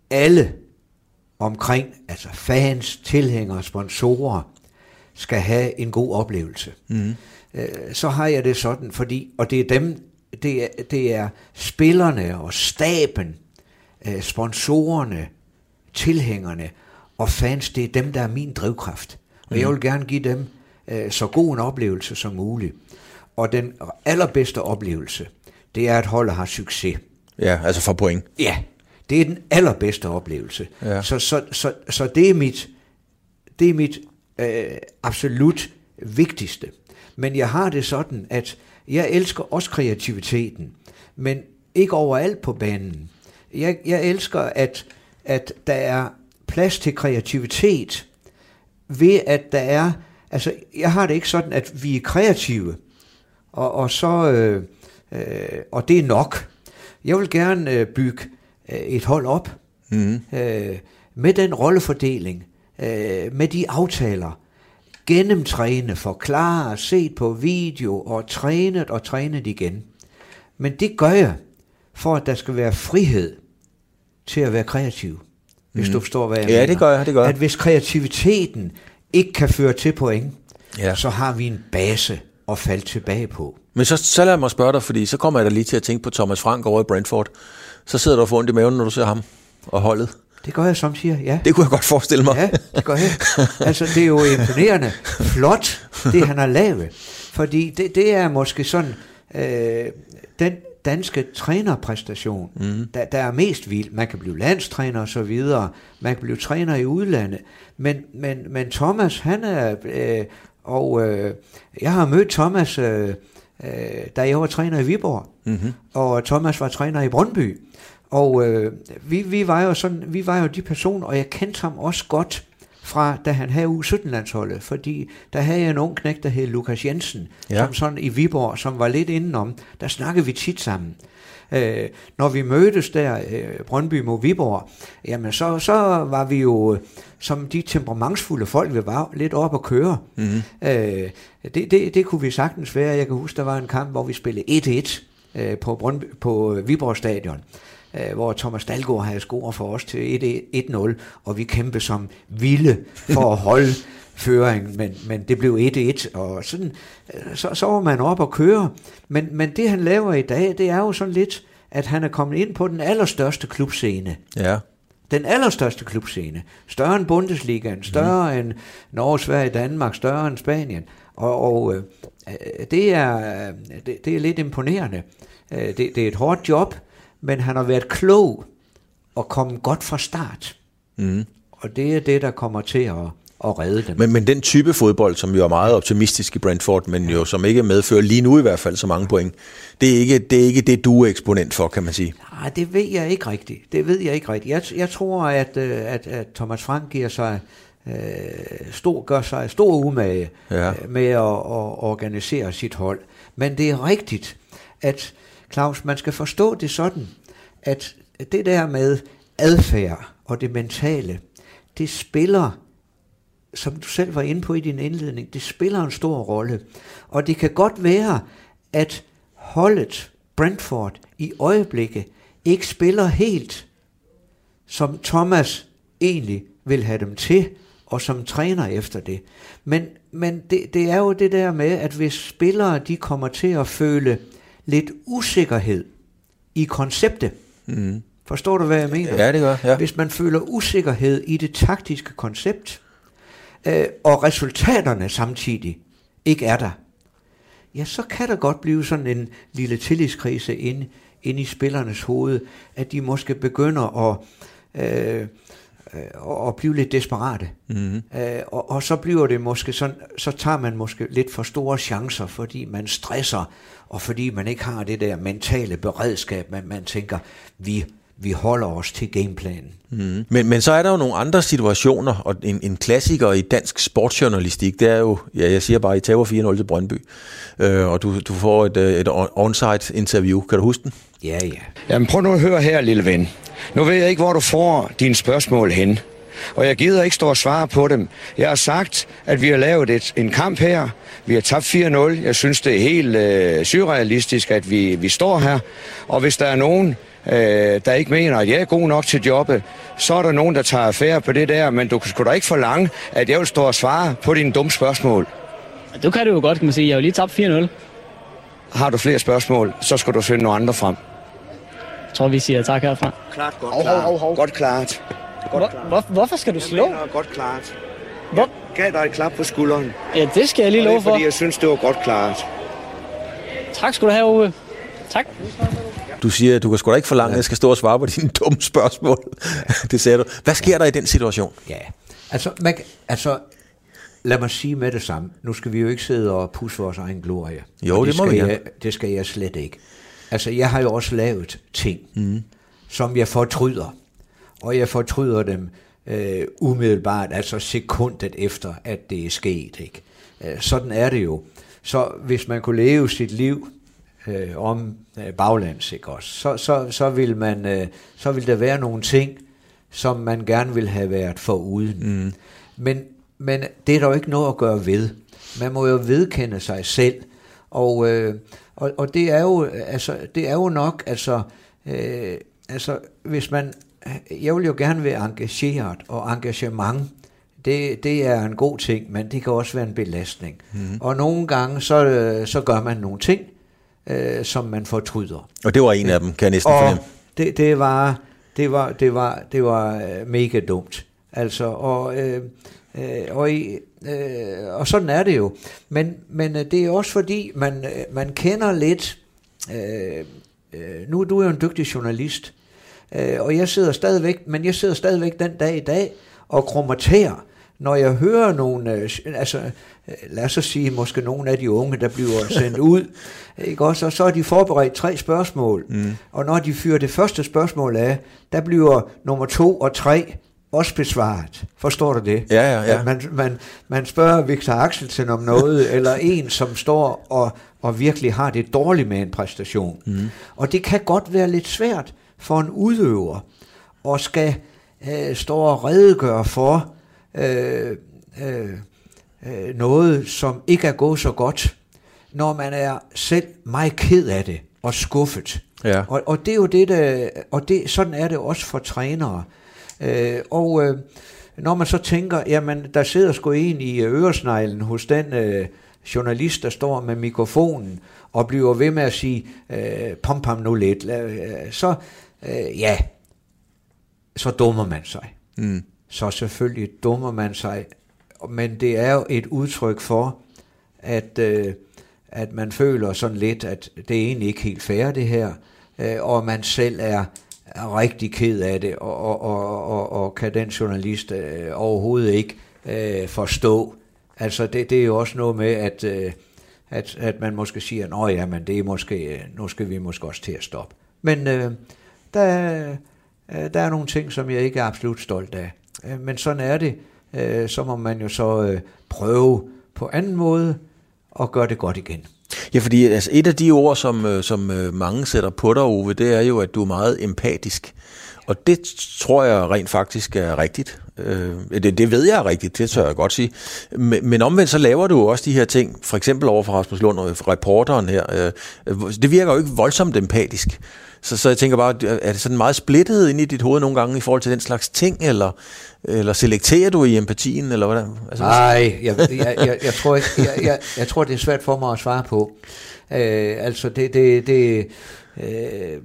alle omkring, altså fans, tilhængere, sponsorer, skal have en god oplevelse. Mm. Øh, så har jeg det sådan, fordi, og det er dem, det er, det er spillerne og staben, øh, sponsorerne, tilhængerne og fans, det er dem, der er min drivkraft. Og mm. jeg vil gerne give dem øh, så god en oplevelse som muligt. Og den allerbedste oplevelse, det er, at holdet har succes. Ja, altså for point. Ja, det er den allerbedste oplevelse. Ja. Så, så, så, så det er mit, det er mit øh, absolut vigtigste. Men jeg har det sådan, at jeg elsker også kreativiteten, men ikke overalt på banen. Jeg, jeg elsker, at, at der er plads til kreativitet ved, at der er... Altså, jeg har det ikke sådan, at vi er kreative, og, og så... Øh, øh, og det er nok. Jeg vil gerne øh, bygge øh, et hold op mm. øh, med den rollefordeling, øh, med de aftaler, gennemtræne, forklare, set på video og trænet og trænet igen. Men det gør jeg, for at der skal være frihed til at være kreativ. Hvis mm. du forstår, hvad jeg ja, mener. Ja, det gør jeg, det gør jeg. At hvis kreativiteten ikke kan føre til point, ja. så har vi en base at falde tilbage på. Men så, så lad mig spørge dig, fordi så kommer jeg da lige til at tænke på Thomas Frank over i Brentford. Så sidder du og får ondt i maven, når du ser ham og holdet. Det gør jeg siger, ja. Det kunne jeg godt forestille mig. Ja, det gør jeg. Altså, det er jo imponerende. Flot, det han har lavet. Fordi det, det er måske sådan, øh, den danske trænerpræstation, mm. der, der er mest vild. Man kan blive landstræner og så videre. Man kan blive træner i udlandet. Men, men, men Thomas, han er... Øh, og øh, jeg har mødt Thomas, øh, øh, da jeg var træner i Viborg. Mm-hmm. Og Thomas var træner i Brøndby. Og øh, vi, vi, var jo sådan, vi var jo de personer, og jeg kendte ham også godt fra, da han havde U17-landsholdet, fordi der havde jeg en ung knægt, der hed Lukas Jensen, ja. som sådan i Viborg, som var lidt indenom. Der snakkede vi tit sammen. Øh, når vi mødtes der, øh, Brøndby mod Viborg, jamen så, så var vi jo, som de temperamentsfulde folk, vi var, lidt op at køre. Mm-hmm. Øh, det, det, det kunne vi sagtens være. Jeg kan huske, der var en kamp, hvor vi spillede 1-1 øh, på, Brøndby, på Viborg Stadion øh, hvor Thomas Dalgaard havde scoret for os til 1-0, og vi kæmpede som vilde for at holde føring, men, men det blev 1-1, og sådan, øh, så, så var man op og køre. Men, men det han laver i dag, det er jo sådan lidt, at han er kommet ind på den allerstørste klubscene. Ja. Den allerstørste klubscene. Større end Bundesligaen, større mm. end Norge, Sverige, Danmark, større end Spanien. Og, og øh, det, er, det, det er lidt imponerende. Øh, det, det er et hårdt job, men han har været klog og kommet godt fra start. Mm. Og det er det, der kommer til at, at redde dem. Men, men den type fodbold, som jo er meget optimistisk i Brentford, men jo som ikke medfører lige nu i hvert fald så mange point, det er ikke det, er ikke det du er eksponent for, kan man sige. Nej, det ved jeg ikke rigtigt. Det ved jeg ikke rigtigt. Jeg, jeg tror, at, øh, at, at Thomas Frank giver sig øh, stor, gør sig stor umage ja. øh, med at, at organisere sit hold. Men det er rigtigt, at Claus, man skal forstå det sådan, at det der med adfærd og det mentale, det spiller, som du selv var inde på i din indledning, det spiller en stor rolle. Og det kan godt være, at holdet Brentford i øjeblikket ikke spiller helt, som Thomas egentlig vil have dem til, og som træner efter det. Men, men det, det er jo det der med, at hvis spillere de kommer til at føle lidt usikkerhed i konceptet. Mm. Forstår du, hvad jeg mener? Ja, det gør ja. Hvis man føler usikkerhed i det taktiske koncept, øh, og resultaterne samtidig ikke er der, ja, så kan der godt blive sådan en lille tillidskrise inde, inde i spillernes hoved, at de måske begynder at... Øh, øh, og blive lidt desperate. Mm-hmm. Øh, og, og så bliver det måske sådan, så tager man måske lidt for store chancer, fordi man stresser, og fordi man ikke har det der mentale beredskab, man, man tænker, vi vi holder os til gameplanen. Mm. Men, men så er der jo nogle andre situationer, og en, en klassiker i dansk sportsjournalistik, det er jo, ja, jeg siger bare, I tager 4-0 til Brøndby, øh, og du, du får et, et on-site interview. Kan du huske den? Ja, ja. Jamen prøv nu at høre her, lille ven. Nu ved jeg ikke, hvor du får dine spørgsmål hen. Og jeg gider ikke stå og svare på dem. Jeg har sagt, at vi har lavet et, en kamp her. Vi har tabt 4-0. Jeg synes, det er helt øh, surrealistisk, at vi, vi står her. Og hvis der er nogen, øh, der ikke mener, at jeg er god nok til jobbet, så er der nogen, der tager affære på det der, men du skulle da ikke forlange, at jeg vil stå og svare på dine dumme spørgsmål. Du kan det jo godt, kan man sige. Jeg har jo lige tabt 4-0. Har du flere spørgsmål, så skal du finde nogle andre frem. Jeg tror, vi siger tak herfra. Klart, godt Hov, hov, hov, hov. Godt klart. Hvor, hvor, hvorfor skal du slå? godt klart. Hvor? Gav dig et klap på skulderen. Ja, det skal jeg lige det love for. fordi jeg synes, det var godt klart. Tak skal du have, Ove. Tak. Du siger, at du kan sgu da ikke forlange, at jeg skal stå og svare på dine dumme spørgsmål. det sagde du. Hvad sker der i den situation? Ja, altså, man, altså lad mig sige med det samme. Nu skal vi jo ikke sidde og pusse vores egen glorie. Jo, Og det må skal vi jeg. Det skal jeg slet ikke. Altså, jeg har jo også lavet ting, mm. som jeg fortryder. Og jeg fortryder dem øh, umiddelbart, altså sekundet efter, at det er sket. Ikke? Øh, sådan er det jo. Så hvis man kunne leve sit liv øh, om øh, baglands, ikke også, så, så, så, vil man, øh, så vil der være nogle ting, som man gerne vil have været foruden. Mm. Men, men det er der jo ikke noget at gøre ved. Man må jo vedkende sig selv. Og, øh, og, og det, er jo, altså, det er jo nok, altså, øh, altså hvis man, jeg vil jo gerne være engageret, og engagement, det, det er en god ting, men det kan også være en belastning. Mm. Og nogle gange, så, så gør man nogle ting, øh, som man fortryder. Og det var en af dem, kan jeg næsten Og fornemme. det, det var, det var, det var, det var øh, mega dumt. Altså, og, øh, øh, og, i, øh, og sådan er det jo. Men, men øh, det er også fordi, man, øh, man kender lidt, øh, nu er du jo en dygtig journalist, øh, og jeg sidder stadigvæk, men jeg sidder stadigvæk den dag i dag og krommerterer, når jeg hører nogle, øh, altså øh, lad os så sige, måske nogle af de unge, der bliver sendt ud, ikke også, og så har de forberedt tre spørgsmål, mm. og når de fyrer det første spørgsmål af, der bliver nummer to og tre også besvaret. Forstår du det? Ja, ja, ja. At man, man, man spørger Victor Axelsen om noget, eller en, som står og, og virkelig har det dårligt med en præstation. Mm. Og det kan godt være lidt svært for en udøver, og skal øh, stå og redegøre for øh, øh, øh, noget, som ikke er gået så godt, når man er selv meget ked af det og skuffet. Ja. Og, og det er jo det, der, og det, sådan er det også for trænere. Øh, og øh, når man så tænker, jamen der sidder sgu en i øresneglen hos den øh, journalist, der står med mikrofonen og bliver ved med at sige, øh, pom pom nu lidt, øh, så øh, ja, så dummer man sig. Mm. Så selvfølgelig dummer man sig, men det er jo et udtryk for, at, øh, at man føler sådan lidt, at det er egentlig ikke helt fair det her, øh, og man selv er, rigtig ked af det, og, og, og, og, og kan den journalist øh, overhovedet ikke øh, forstå. Altså det, det er jo også noget med, at, øh, at, at man måske siger, nå ja, men det er måske, øh, nu skal vi måske også til at stoppe. Men øh, der, øh, der er nogle ting, som jeg ikke er absolut stolt af. Øh, Men sådan er det. Øh, Så må man jo så øh, prøve på anden måde at gøre det godt igen. Ja, fordi altså, et af de ord, som, øh, som øh, mange sætter på dig, Ove, det er jo, at du er meget empatisk. Og det tror jeg rent faktisk er rigtigt. Øh, det, det ved jeg er rigtigt, det tør jeg godt sige. Men, men omvendt så laver du jo også de her ting, for eksempel over for Rasmus Lund og reporteren her. Øh, det virker jo ikke voldsomt empatisk. Så, så jeg tænker bare, er det sådan meget splittet ind i dit hoved nogle gange i forhold til den slags ting, eller, eller selekterer du i empatien, eller hvordan? Altså, Nej, jeg, jeg, jeg, jeg, tror ikke, jeg, jeg, jeg tror, det er svært for mig at svare på. Øh, altså, det, det, det, øh,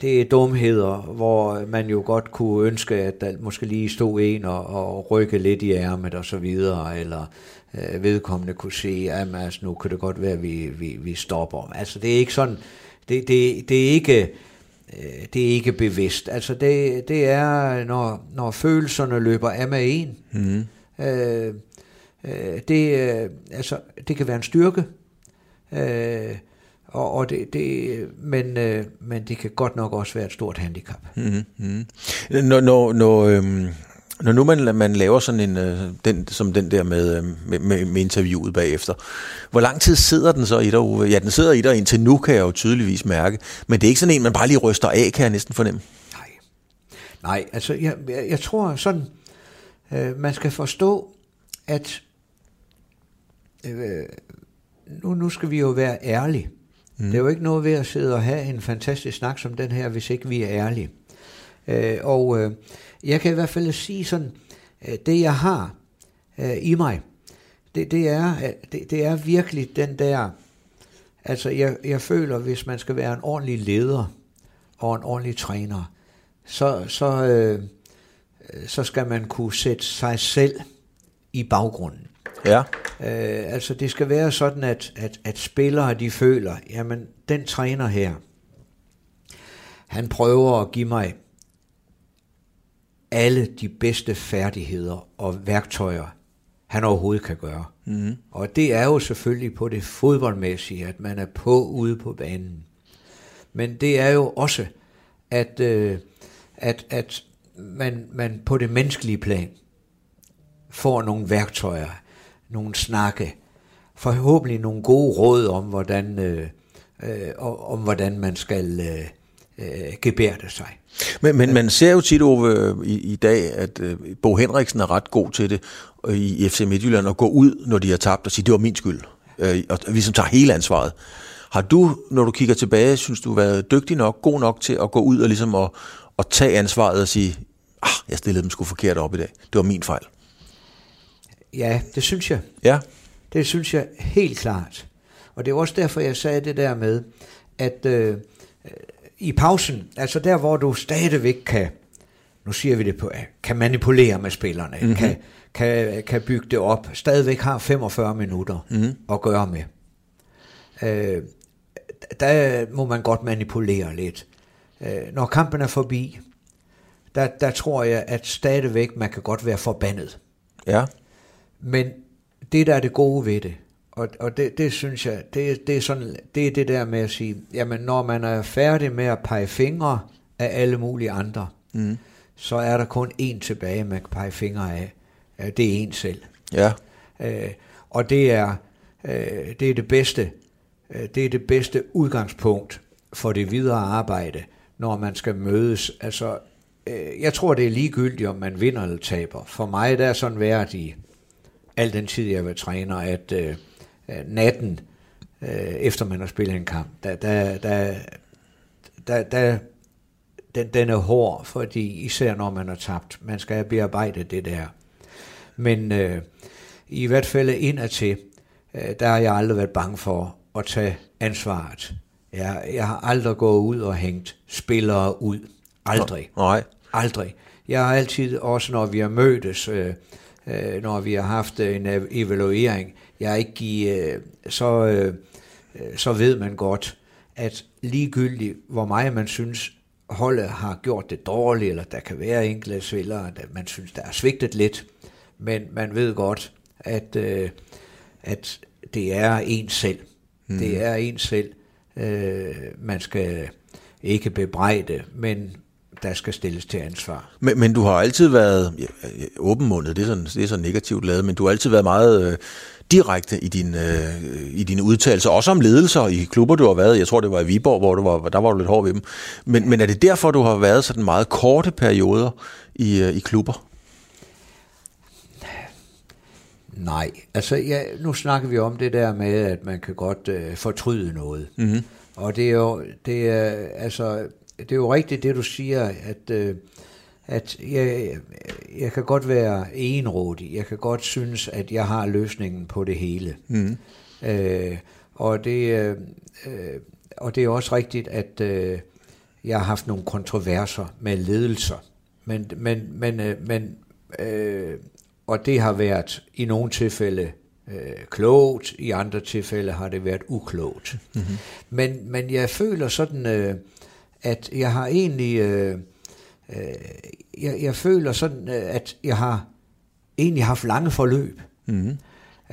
det er dumheder, hvor man jo godt kunne ønske, at der måske lige stod en og, og rykke lidt i ærmet og så videre, eller øh, vedkommende kunne se, at altså, nu kan det godt være, at vi, vi, vi stopper. Altså, det er ikke sådan, det, det, det er ikke, øh, det er ikke bevidst. Altså det, det er, når, når følelserne løber af med en. Mm. Øh, det, øh, altså, det kan være en styrke. Øh, og, og det, det, men, øh, men det kan godt nok også være et stort handicap. Mm-hmm. Når, når, når, øhm, når nu man, man laver sådan en, øh, den, som den der med, øh, med, med, med interviewet bagefter, hvor lang tid sidder den så i dig, Uwe? Ja, den sidder i dig indtil nu, kan jeg jo tydeligvis mærke. Men det er ikke sådan en, man bare lige ryster af, kan jeg næsten fornemme. Nej, Nej altså jeg, jeg, jeg tror sådan, Øh, man skal forstå, at øh, nu, nu skal vi jo være ærlige. Mm. Det er jo ikke noget ved at sidde og have en fantastisk snak som den her, hvis ikke vi er ærlige. Øh, og øh, jeg kan i hvert fald sige sådan, øh, det jeg har øh, i mig, det, det, er, det, det er virkelig den der, altså jeg, jeg føler, hvis man skal være en ordentlig leder og en ordentlig træner, så, så, øh, så skal man kunne sætte sig selv i baggrunden. Ja. Øh, altså det skal være sådan, at, at, at spillere de føler, jamen den træner her, han prøver at give mig alle de bedste færdigheder og værktøjer, han overhovedet kan gøre. Mm. Og det er jo selvfølgelig på det fodboldmæssige, at man er på ude på banen. Men det er jo også, at, øh, at, at man, man på det menneskelige plan får nogle værktøjer, nogle snakke, forhåbentlig nogle gode råd om, hvordan, øh, øh, om hvordan man skal øh, øh, gebærde sig. Men, men man ser jo tit, Ove, i, i dag, at øh, Bo Henriksen er ret god til det øh, i FC Midtjylland at gå ud, når de har tabt, og sige, det var min skyld. Øh, og vi som tager hele ansvaret. Har du, når du kigger tilbage, synes du været dygtig nok, god nok til at gå ud og ligesom at, at tage ansvaret og sige, ah, jeg stillede dem sgu forkert op i dag. Det var min fejl. Ja, det synes jeg. Ja. Det synes jeg helt klart. Og det er også derfor, jeg sagde det der med, at øh, i pausen, altså der, hvor du stadigvæk kan, nu siger vi det på, kan manipulere med spillerne, mm-hmm. kan, kan, kan bygge det op, stadigvæk har 45 minutter mm-hmm. at gøre med. Øh, der må man godt manipulere lidt. Øh, når kampen er forbi, der, der tror jeg, at stadigvæk man kan godt være forbandet. Ja. Men det, der er det gode ved det, og, og det, det synes jeg, det, det, er sådan, det er det der med at sige, jamen når man er færdig med at pege fingre af alle mulige andre, mm. så er der kun én tilbage, man kan pege fingre af. Det er en selv. Ja. Øh, og det er, øh, det er det bedste, øh, det er det bedste udgangspunkt for det videre arbejde, når man skal mødes. Altså, øh, jeg tror, det er ligegyldigt, om man vinder eller taber. For mig der er sådan været i al den tid, jeg var træner, at øh, natten, øh, efter man har spillet en kamp, der, der, der, der, der den, den er hård, fordi især når man har tabt, man skal bearbejde det der. Men øh, i hvert fald indadtil, øh, der har jeg aldrig været bange for at tage ansvaret. Jeg, jeg har aldrig gået ud og hængt spillere ud. Aldrig. Nej. Aldrig. Jeg har altid, også når vi har mødtes, øh, øh, når vi har haft en evaluering, jeg ikke give, øh, så, øh, så ved man godt, at ligegyldigt hvor meget man synes, holdet har gjort det dårligt, eller der kan være enkelte spillere, at man synes, der er svigtet lidt, men man ved godt, at, øh, at det er en selv. Mm. Det er en selv. Øh, man skal ikke bebrejde, men der skal stilles til ansvar. Men, men du har altid været ja, åbenmundet, det er, sådan, det er så negativt lavet, men du har altid været meget øh, direkte i, din, øh, i dine udtalelser, også om ledelser i klubber, du har været. Jeg tror, det var i Viborg, hvor du var, der var du lidt hård ved dem. Men, men er det derfor, du har været sådan meget korte perioder i, øh, i klubber? Nej, altså ja, nu snakker vi om det der med, at man kan godt øh, fortryde noget. Mm-hmm. Og det er jo, det er, altså, det er jo rigtigt det, du siger, at, øh, at jeg, jeg kan godt være enrådig. Jeg kan godt synes, at jeg har løsningen på det hele. Mm. Øh, og, det, øh, og det er også rigtigt, at øh, jeg har haft nogle kontroverser med ledelser. Men, men, men, øh, men øh, og det har været i nogle tilfælde øh, klogt, i andre tilfælde har det været uklogt. Mm-hmm. Men, men jeg føler sådan, øh, at jeg har egentlig, øh, øh, jeg, jeg føler sådan, øh, at jeg har egentlig haft lange forløb. Mm-hmm.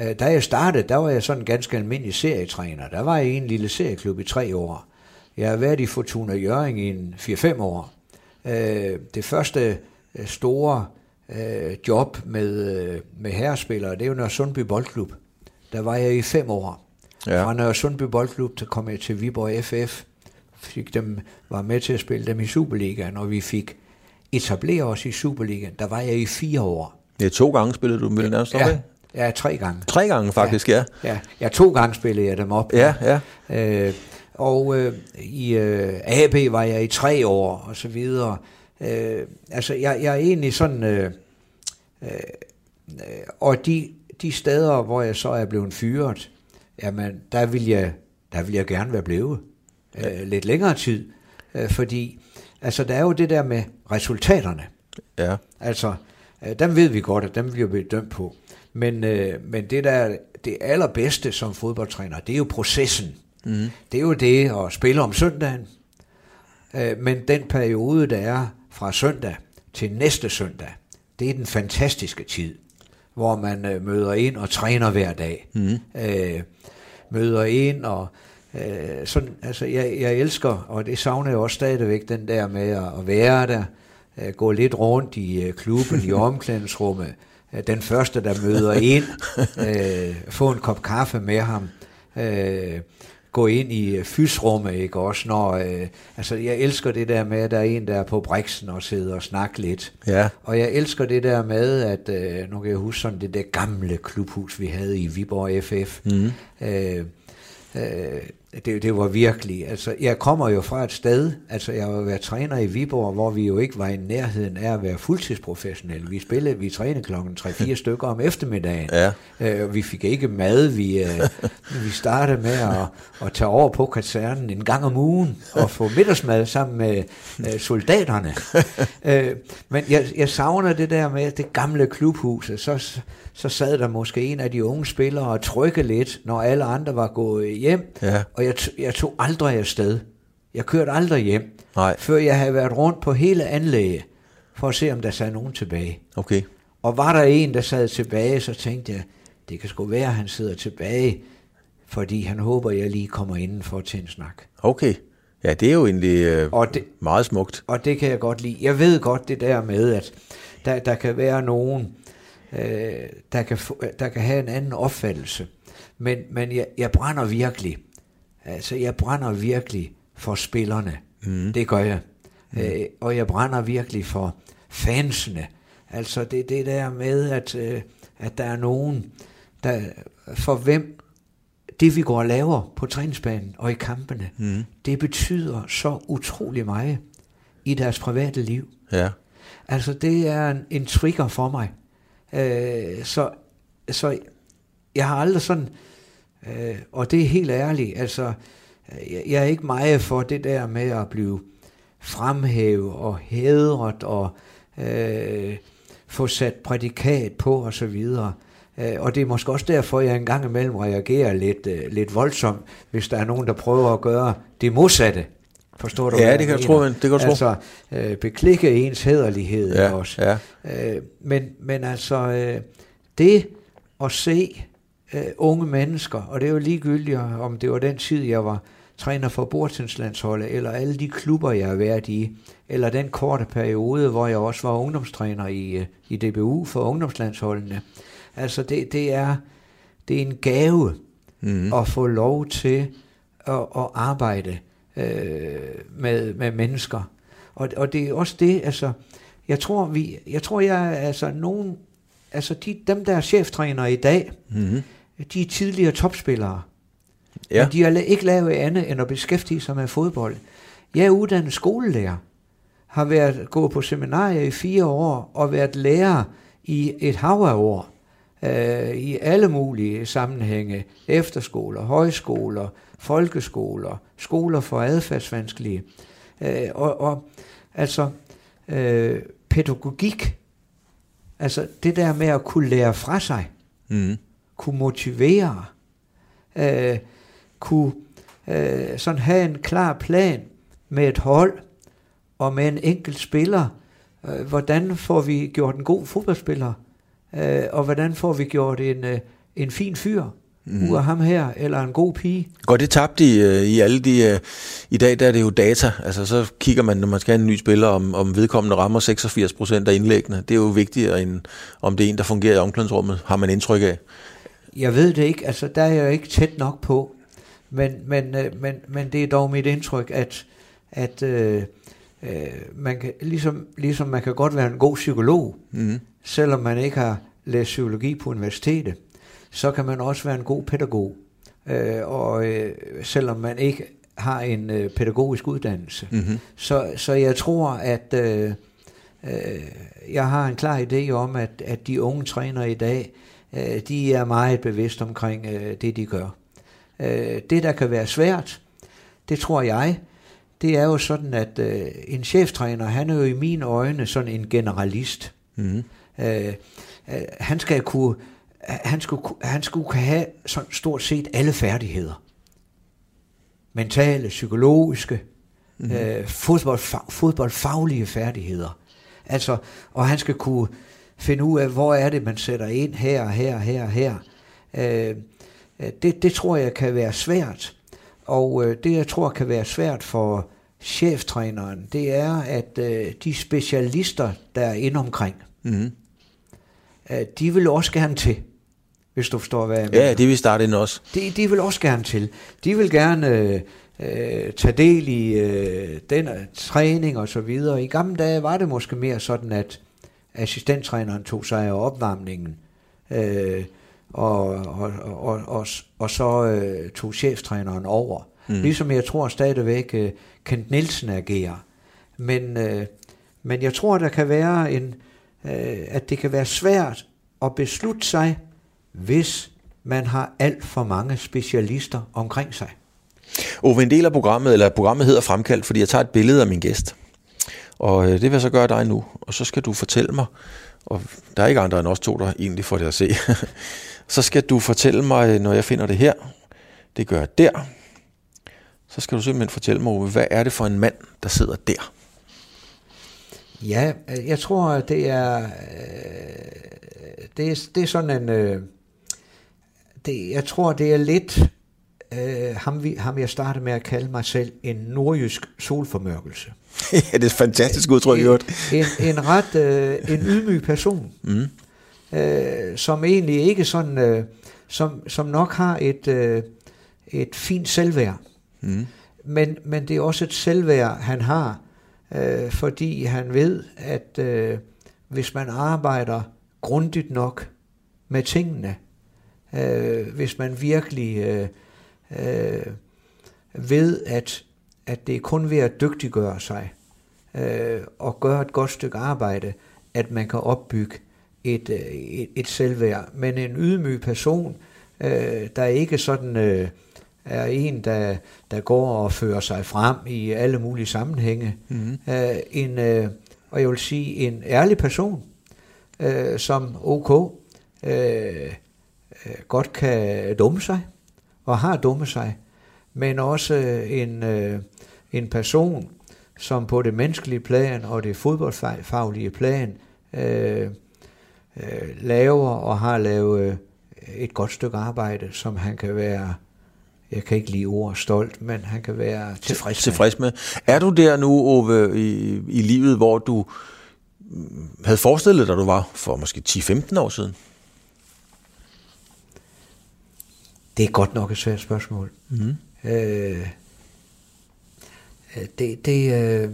Øh, da jeg startede, der var jeg sådan en ganske almindelig serietræner. Der var jeg i en lille serieklub i tre år. Jeg har været i Fortuna Jørgen i en 4-5 år. Øh, det første øh, store øh, job med, øh, med herrespillere, det er jo Nørre Sundby Boldklub. Der var jeg i fem år. Ja. Fra Nørre Sundby Boldklub, så kom jeg til Viborg FF, fik dem, var med til at spille dem i Superligaen, og vi fik etableret os i Superligaen. Der var jeg i fire år. Ja, to gange spillede du dem vel nærmest Ja, ja, tre gange. Tre gange faktisk, ja. Ja, ja to gange spillede jeg dem op. Ja, ja. Øh, og øh, i øh, AB var jeg i tre år, og så videre. Øh, altså, jeg, jeg er egentlig sådan... Øh, øh, og de, de steder, hvor jeg så er blevet fyret, jamen, der vil jeg, der vil jeg gerne være blevet øh, lidt længere tid. Øh, fordi, altså, der er jo det der med resultaterne. Ja, Altså, øh, dem ved vi godt, at dem bliver vi dømt på. Men, øh, men det der det allerbedste som fodboldtræner, det er jo processen. Mm. Det er jo det at spille om søndagen. Øh, men den periode, der er fra søndag til næste søndag, det er den fantastiske tid, hvor man øh, møder ind og træner hver dag. Mm. Øh, møder ind og øh, sådan, altså jeg, jeg elsker, og det savner jeg også stadigvæk, den der med at, at være der, øh, gå lidt rundt i øh, klubben, i omklædningsrummet, øh, den første, der møder ind, øh, få en kop kaffe med ham, øh, gå ind i øh, fysrummet, ikke også, når, øh, altså jeg elsker det der med, at der er en, der er på briksen og sidder og snakker lidt, ja. og jeg elsker det der med, at øh, nu kan jeg huske sådan det der gamle klubhus, vi havde i Viborg FF. Mm. Øh, øh, det, det var virkelig, altså jeg kommer jo fra et sted, altså jeg har været træner i Viborg, hvor vi jo ikke var i nærheden af at være fuldtidsprofessionelle. Vi spillede, vi trænede klokken 3-4 stykker om eftermiddagen. Ja. Øh, vi fik ikke mad, vi, øh, vi startede med at, at tage over på kasernen en gang om ugen og få middagsmad sammen med øh, soldaterne. øh, men jeg, jeg savner det der med det gamle klubhus, så, så sad der måske en af de unge spillere og trykke lidt, når alle andre var gået hjem, Ja. og jeg, t- jeg tog aldrig afsted. Jeg kørte aldrig hjem, Nej. før jeg havde været rundt på hele anlægget, for at se, om der sad nogen tilbage. Okay. Og var der en, der sad tilbage, så tænkte jeg, det kan sgu være, at han sidder tilbage, fordi han håber, jeg lige kommer indenfor til en snak. Okay. Ja, det er jo egentlig øh, Og det, meget smukt. og det kan jeg godt lide. Jeg ved godt det der med, at der, der kan være nogen, øh, der, kan der kan have en anden opfattelse. Men, men jeg, jeg brænder virkelig. Altså, jeg brænder virkelig for spillerne. Mm. Det gør jeg. Mm. Øh, og jeg brænder virkelig for fansene. Altså, det det der med, at, øh, at der er nogen, der, for hvem det vi går og laver på træningsbanen og i kampene, mm. det betyder så utrolig meget i deres private liv. Ja. Altså det er en, en trigger for mig. Øh, så, så jeg har aldrig sådan, øh, og det er helt ærligt, altså jeg, er ikke meget for det der med at blive fremhævet og hædret og øh, få sat prædikat på og så videre. Øh, Og det er måske også derfor, jeg engang imellem reagerer lidt, øh, lidt voldsomt, hvis der er nogen, der prøver at gøre det modsatte. Forstår du? Ja, det kan jeg tro, det kan jeg tro. Altså, øh, beklikke ens hederlighed Ja, også. ja. Øh, men, men altså, øh, det at se øh, unge mennesker, og det er jo ligegyldigt, om det var den tid, jeg var træner for Bortenslandsholdet, eller alle de klubber, jeg har været i, eller den korte periode, hvor jeg også var ungdomstræner i, øh, i DBU for ungdomslandsholdene. Altså, det, det, er, det er en gave mm. at få lov til at, at arbejde øh, med, med mennesker. Og, og det er også det, altså, jeg tror, vi, jeg tror, jeg altså nogen, altså de, dem, der er cheftrænere i dag, mm-hmm. De er tidligere topspillere. Ja. Men de har ikke lavet andet end at beskæftige sig med fodbold. Jeg er uddannet skolelærer, har været gået på seminarier i fire år og været lærer i et hav af år øh, i alle mulige sammenhænge, efterskoler, højskoler, folkeskoler, skoler for adfærdsvanskelige. Øh, og, og altså øh, pædagogik, altså det der med at kunne lære fra sig, Mm. Kunne motivere, øh, kunne øh, sådan have en klar plan med et hold og med en enkelt spiller. Øh, hvordan får vi gjort en god fodboldspiller? Øh, og hvordan får vi gjort en, øh, en fin fyr? Mm. Ud af ham her, eller en god pige? Går det tabt i, øh, i alle de... øh, I dag der er det jo data. Altså så kigger man, når man skal have en ny spiller, om, om vedkommende rammer 86 procent af indlæggene. Det er jo vigtigere, end om det er en, der fungerer i omklædningsrummet, har man indtryk af. Jeg ved det ikke, altså der er jeg ikke tæt nok på, men, men, øh, men, men det er dog mit indtryk, at, at øh, øh, man kan, ligesom, ligesom man kan godt være en god psykolog, mm. selvom man ikke har læst psykologi på universitetet, så kan man også være en god pædagog. Øh, og øh, selvom man ikke har en øh, pædagogisk uddannelse. Mm-hmm. Så, så jeg tror, at øh, øh, jeg har en klar idé om, at, at de unge trænere i dag, øh, de er meget bevidste omkring øh, det, de gør. Øh, det, der kan være svært, det tror jeg, det er jo sådan, at øh, en cheftræner, han er jo i mine øjne sådan en generalist. Øh, øh, han skal kunne han skulle, han skulle kunne have sådan stort set alle færdigheder. Mentale, psykologiske, mm-hmm. øh, fodbold, fodboldfaglige færdigheder. Altså, og han skal kunne finde ud af, hvor er det, man sætter ind her, her, her, her. Øh, det, det tror jeg kan være svært. Og øh, det, jeg tror kan være svært for cheftræneren, det er, at øh, de specialister, der er inde omkring, mm-hmm. øh, de vil også gerne til hvis du forstår, hvad jeg mener. Ja, det vil starte ind også. De, de vil også gerne til. De vil gerne øh, øh, tage del i øh, den øh, træning og så videre. I gamle dage var det måske mere sådan, at assistenttræneren tog sig af opvarmningen, øh, og, og, og, og, og så øh, tog cheftræneren over. Mm. Ligesom jeg tror stadigvæk, øh, Kent Nielsen agerer. Men, øh, men jeg tror, der kan være en, øh, at det kan være svært at beslutte sig hvis man har alt for mange specialister omkring sig. Ove, en del af programmet, eller programmet hedder Fremkaldt, fordi jeg tager et billede af min gæst. Og øh, det vil jeg så gøre dig nu, og så skal du fortælle mig, og der er ikke andre end os to, der egentlig får det at se. så skal du fortælle mig, når jeg finder det her, det gør jeg der, så skal du simpelthen fortælle mig, hvad er det for en mand, der sidder der? Ja, øh, jeg tror, det er, øh, det er, det er sådan en, øh, det, jeg tror, det er lidt øh, ham, vi, ham, jeg startede med at kalde mig selv, en nordjysk solformørkelse. ja, det er et fantastisk udtryk, en, en, en ret, øh, en ydmyg person, mm. øh, som egentlig ikke sådan, øh, som, som nok har et, øh, et fint selvværd. Mm. Men, men det er også et selvværd, han har, øh, fordi han ved, at øh, hvis man arbejder grundigt nok med tingene, øh, hvis man virkelig øh, øh, ved, at, at det er kun ved at dygtiggøre sig øh, og gøre et godt stykke arbejde, at man kan opbygge et, øh, et, et selvværd. Men en ydmyg person, øh, der ikke sådan øh, er en, der, der går og fører sig frem i alle mulige sammenhænge. Mm-hmm. Øh, en, øh, og jeg vil sige, en ærlig person, øh, som OK øh, øh, godt kan dumme sig, og har dummet sig, men også øh, en, øh, en person, som på det menneskelige plan og det fodboldfaglige plan øh, øh, laver og har lavet øh, et godt stykke arbejde, som han kan være, jeg kan ikke lide ord stolt, men han kan være tilfreds med. Tilfreds med. Er du der nu, Ove, i, i livet, hvor du mm, havde forestillet dig, du var for måske 10-15 år siden? Det er godt nok et svært spørgsmål. Mm. Øh, det, det, øh,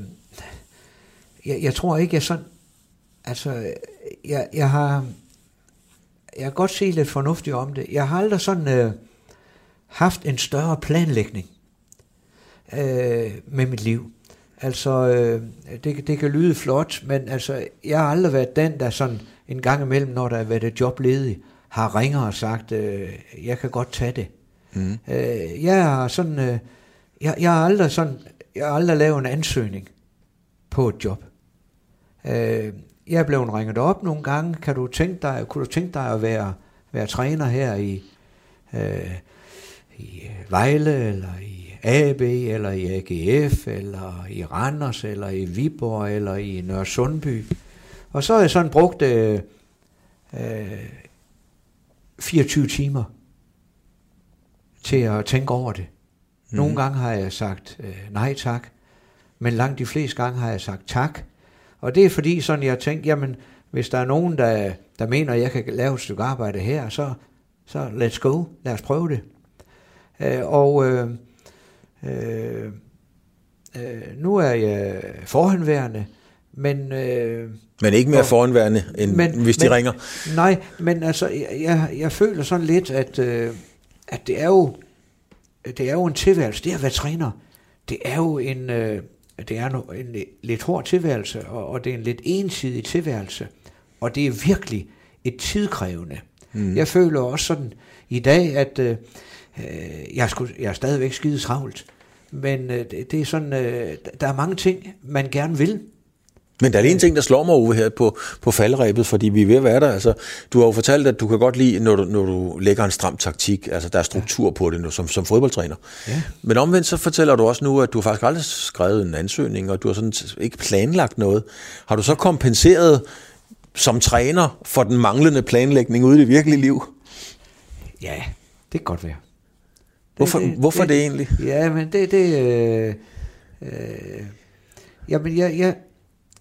jeg, jeg tror ikke, jeg sådan, altså, jeg, jeg har, jeg kan godt se lidt fornuftigt om det. Jeg har aldrig sådan øh, haft en større planlægning øh, med mit liv. Altså, øh, det, det kan lyde flot, men altså, jeg har aldrig været den, der sådan en gang imellem, når der har været et job ledig, har ringer og sagt, øh, jeg kan godt tage det. Mm. Øh, jeg har sådan, øh, jeg, jeg har aldrig sådan, jeg har aldrig lavet en ansøgning på et job. Øh, jeg er blevet ringet op nogle gange. Kan du tænke dig, kunne du tænke dig at være, være træner her i, øh, i Vejle, eller i AB, eller i AGF, eller i Randers, eller i Viborg, eller i Nørresundby. Og så har jeg sådan brugt øh, øh, 24 timer til at tænke over det. Nogle mm. gange har jeg sagt øh, nej tak, men langt de fleste gange har jeg sagt tak. Og det er fordi sådan, jeg har tænkt, jamen, hvis der er nogen, der, der mener, at jeg kan lave et stykke arbejde her, så, så let's go, lad os prøve det. Øh, og øh, øh, øh, nu er jeg forhenværende, Men, øh, Men ikke mere Og- foranværende, end men, hvis de men, ringer. Nej, men altså, jeg, jeg føler sådan lidt, at, øh, at det er jo det er jo en tilværelse. Det at være træner, det er jo en, øh, det er no, en lidt hård tilværelse, og, og det er en lidt ensidig tilværelse. Og det er virkelig et tidkrævende. Mm. Jeg føler også sådan i dag, at øh, øh, jeg, sgu, jeg er stadigvæk skide travlt. Men øh, det, det er sådan, øh, der er mange ting, man gerne vil. Men der er lige en ting, der slår mig over her på, på faldrebet, fordi vi er ved at være der. Altså, du har jo fortalt, at du kan godt lide, når du, når du lægger en stram taktik, altså der er struktur ja. på det nu, som, som fodboldtræner. Ja. Men omvendt så fortæller du også nu, at du har faktisk aldrig skrevet en ansøgning, og du har sådan ikke planlagt noget. Har du så kompenseret som træner for den manglende planlægning ude i det virkelige liv? Ja, det kan godt være. Hvorfor det, hvorfor det, det egentlig? Ja, men det, det, øh, øh, jamen jeg, jeg,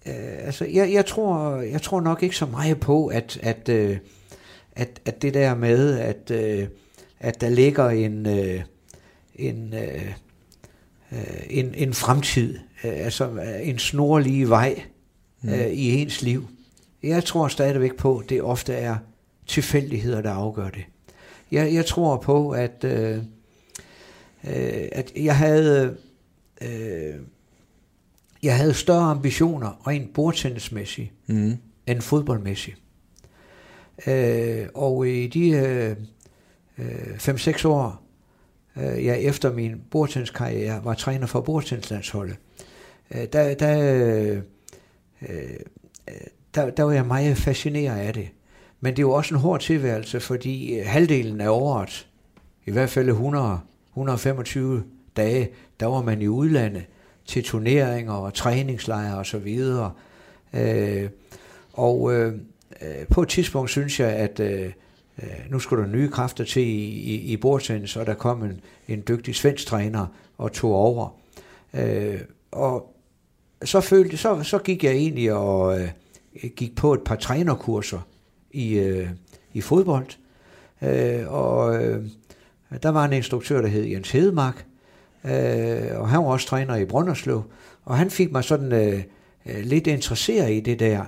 øh, altså jeg, jeg tror, jeg tror nok ikke så meget på, at, at, øh, at, at det der med, at, øh, at der ligger en, øh, en, øh, øh, en, en fremtid, øh, altså øh, en snorlige vej øh, i ens liv. Jeg tror stadigvæk på, at det ofte er tilfældigheder, der afgør det. Jeg, jeg tror på, at, øh, øh, at jeg havde øh, jeg havde større ambitioner rent bordtennismæssigt Mm. end fodboldmæssigt. Øh, og i de øh, øh, 5-6 år, øh, jeg efter min bordtenniskarriere var træner for bordtennislandsholdet, øh, der, der, øh, øh, der, der var jeg meget fascineret af det. Men det jo også en hård tilværelse, fordi øh, halvdelen af året, i hvert fald 100, 125 dage, der var man i udlandet til turneringer og træningslejre og så videre. Øh, og øh, øh, på et tidspunkt synes jeg, at øh, øh, nu skulle der nye kræfter til i, i, i bordtennis, og der kom en, en dygtig svensk træner og tog over. Øh, og så, følte, så, så gik jeg egentlig og øh, gik på et par trænerkurser i, øh, i fodbold. Øh, og øh, der var en instruktør, der hed Jens Hedemark, øh, og han var også træner i Brønderslev, og han fik mig sådan øh, øh, lidt interesseret i det der.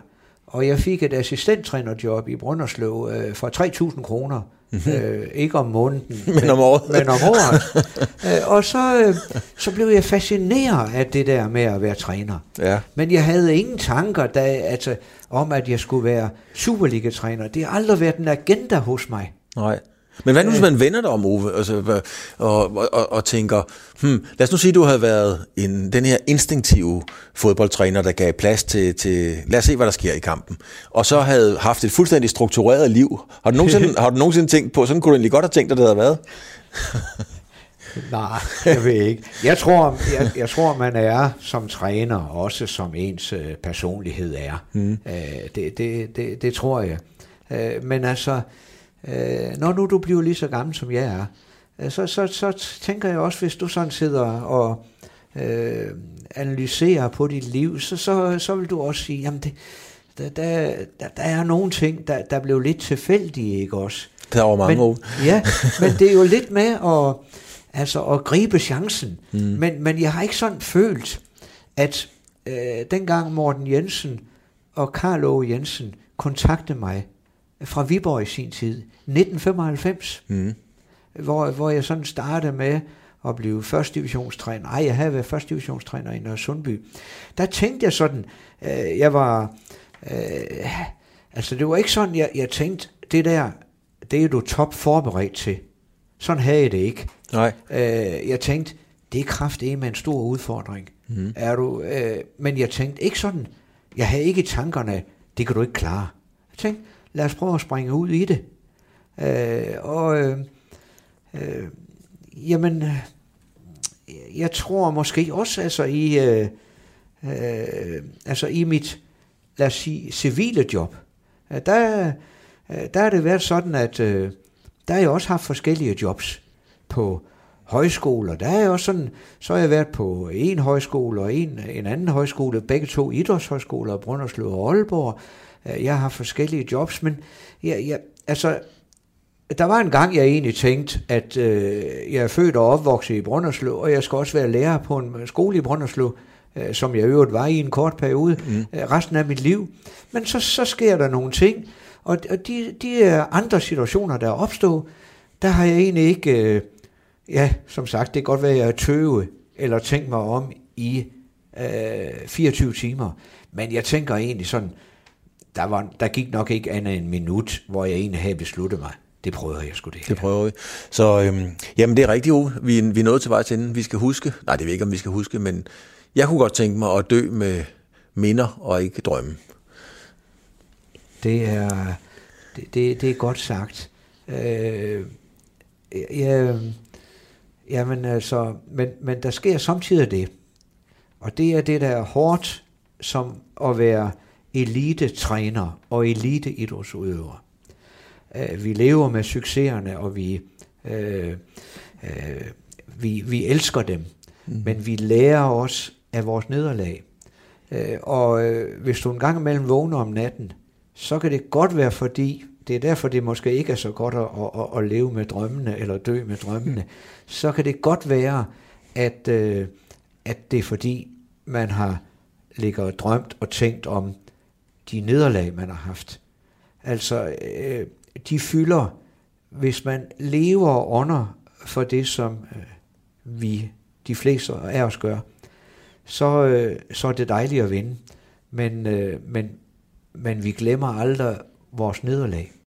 Og jeg fik et assistenttrænerjob i Brønderslev øh, for 3.000 kroner. Mm-hmm. Øh, ikke om måneden, Men om året. Men om året. øh, og så, øh, så blev jeg fascineret af det der med at være træner. Ja. Men jeg havde ingen tanker da, altså, om, at jeg skulle være Superliga-træner. Det har aldrig været en agenda hos mig. Nej. Men hvad nu, hvis man vender dig om, Ove, altså, og, og, og, og tænker, hmm, lad os nu sige, at du havde været en, den her instinktive fodboldtræner, der gav plads til, til, lad os se, hvad der sker i kampen, og så havde haft et fuldstændig struktureret liv. Har du nogensinde, har du nogensinde tænkt på, sådan kunne du egentlig godt have tænkt dig, det havde været? Nej, jeg ved ikke. Jeg tror, jeg, jeg tror, man er som træner, også som ens øh, personlighed er. Mm. Øh, det, det, det, det tror jeg. Øh, men altså, øh, når nu du bliver lige så gammel, som jeg er, øh, så, så, så tænker jeg også, hvis du sådan sidder og øh, analyserer på dit liv, så, så, så vil du også sige, jamen det, der, der, der, der er nogle ting, der, der blev lidt tilfældige, ikke også? Der var mange, men, Ove. Ja, men det er jo lidt med at, altså at gribe chancen. Mm. Men, men jeg har ikke sådan følt, at øh, dengang Morten Jensen og Karl Jensen kontaktede mig fra Viborg i sin tid, 1995, Mm. hvor, hvor jeg sådan startede med at blive første divisionstræner. Ej, jeg havde været første divisionstræner i Nørre Sundby. Der tænkte jeg sådan, øh, jeg var, øh, altså det var ikke sådan, jeg, jeg tænkte, det der, det er du top forberedt til. Sådan havde jeg det ikke. Nej. Øh, jeg tænkte, det er kraftigt med en stor udfordring. Mm. Er du, øh, men jeg tænkte ikke sådan, jeg havde ikke i tankerne, det kan du ikke klare. Jeg tænkte, lad os prøve at springe ud i det. Øh, og øh, øh, jamen, øh, jeg tror måske også, altså i, øh, øh, altså i mit, lad os sige, civile job, øh, der, øh, der har det været sådan, at øh, der har jeg også haft forskellige jobs på højskoler. Der er jeg også sådan, så har jeg været på en højskole og en, en anden højskole, begge to idrætshøjskoler, Brønderslev og Aalborg. Øh, Jeg har forskellige jobs, men jeg, jeg, altså, der var en gang, jeg egentlig tænkte, at øh, jeg er født og opvokset i Brønderslev, og jeg skal også være lærer på en skole i Brønderslev. øh, som jeg øvrigt var i en kort periode, mm. øh, resten af mit liv. Men så, så sker der nogle ting, og, og de, de øh, andre situationer, der er opstået, der har jeg egentlig ikke, øh, ja, som sagt, det kan godt være, at jeg er tøve, eller tænkt mig om i øh, 24 timer. Men jeg tænker egentlig sådan, der, var, der gik nok ikke andet en minut, hvor jeg egentlig havde besluttet mig. Det prøver jeg sgu det her. Det prøver vi. Så øhm, jamen, det er rigtigt, Ove. Vi, vi er nået til vej til enden. Vi skal huske, nej, det ved ikke, om vi skal huske, men jeg kunne godt tænke mig at dø med minder og ikke drømme. Det er, det, det, det er godt sagt. Øh, ja, jamen altså, men, men der sker samtidig det. Og det er det, der er hårdt som at være elite-træner og elite-idrætsudøver. Øh, vi lever med succeserne, og vi, øh, øh, vi, vi elsker dem. Mm. Men vi lærer også af vores nederlag. Øh, og øh, hvis du en gang imellem vågner om natten, så kan det godt være fordi, det er derfor, det måske ikke er så godt at, at, at leve med drømmene, eller dø med drømmene, mm. så kan det godt være, at, øh, at det er fordi, man har ligget og drømt og tænkt om de nederlag, man har haft. Altså, øh, de fylder, hvis man lever og ånder for det, som øh, vi, de fleste af os gør, så, øh, så er det dejligt at vinde. Men, øh, men, men vi glemmer aldrig vores nederlag.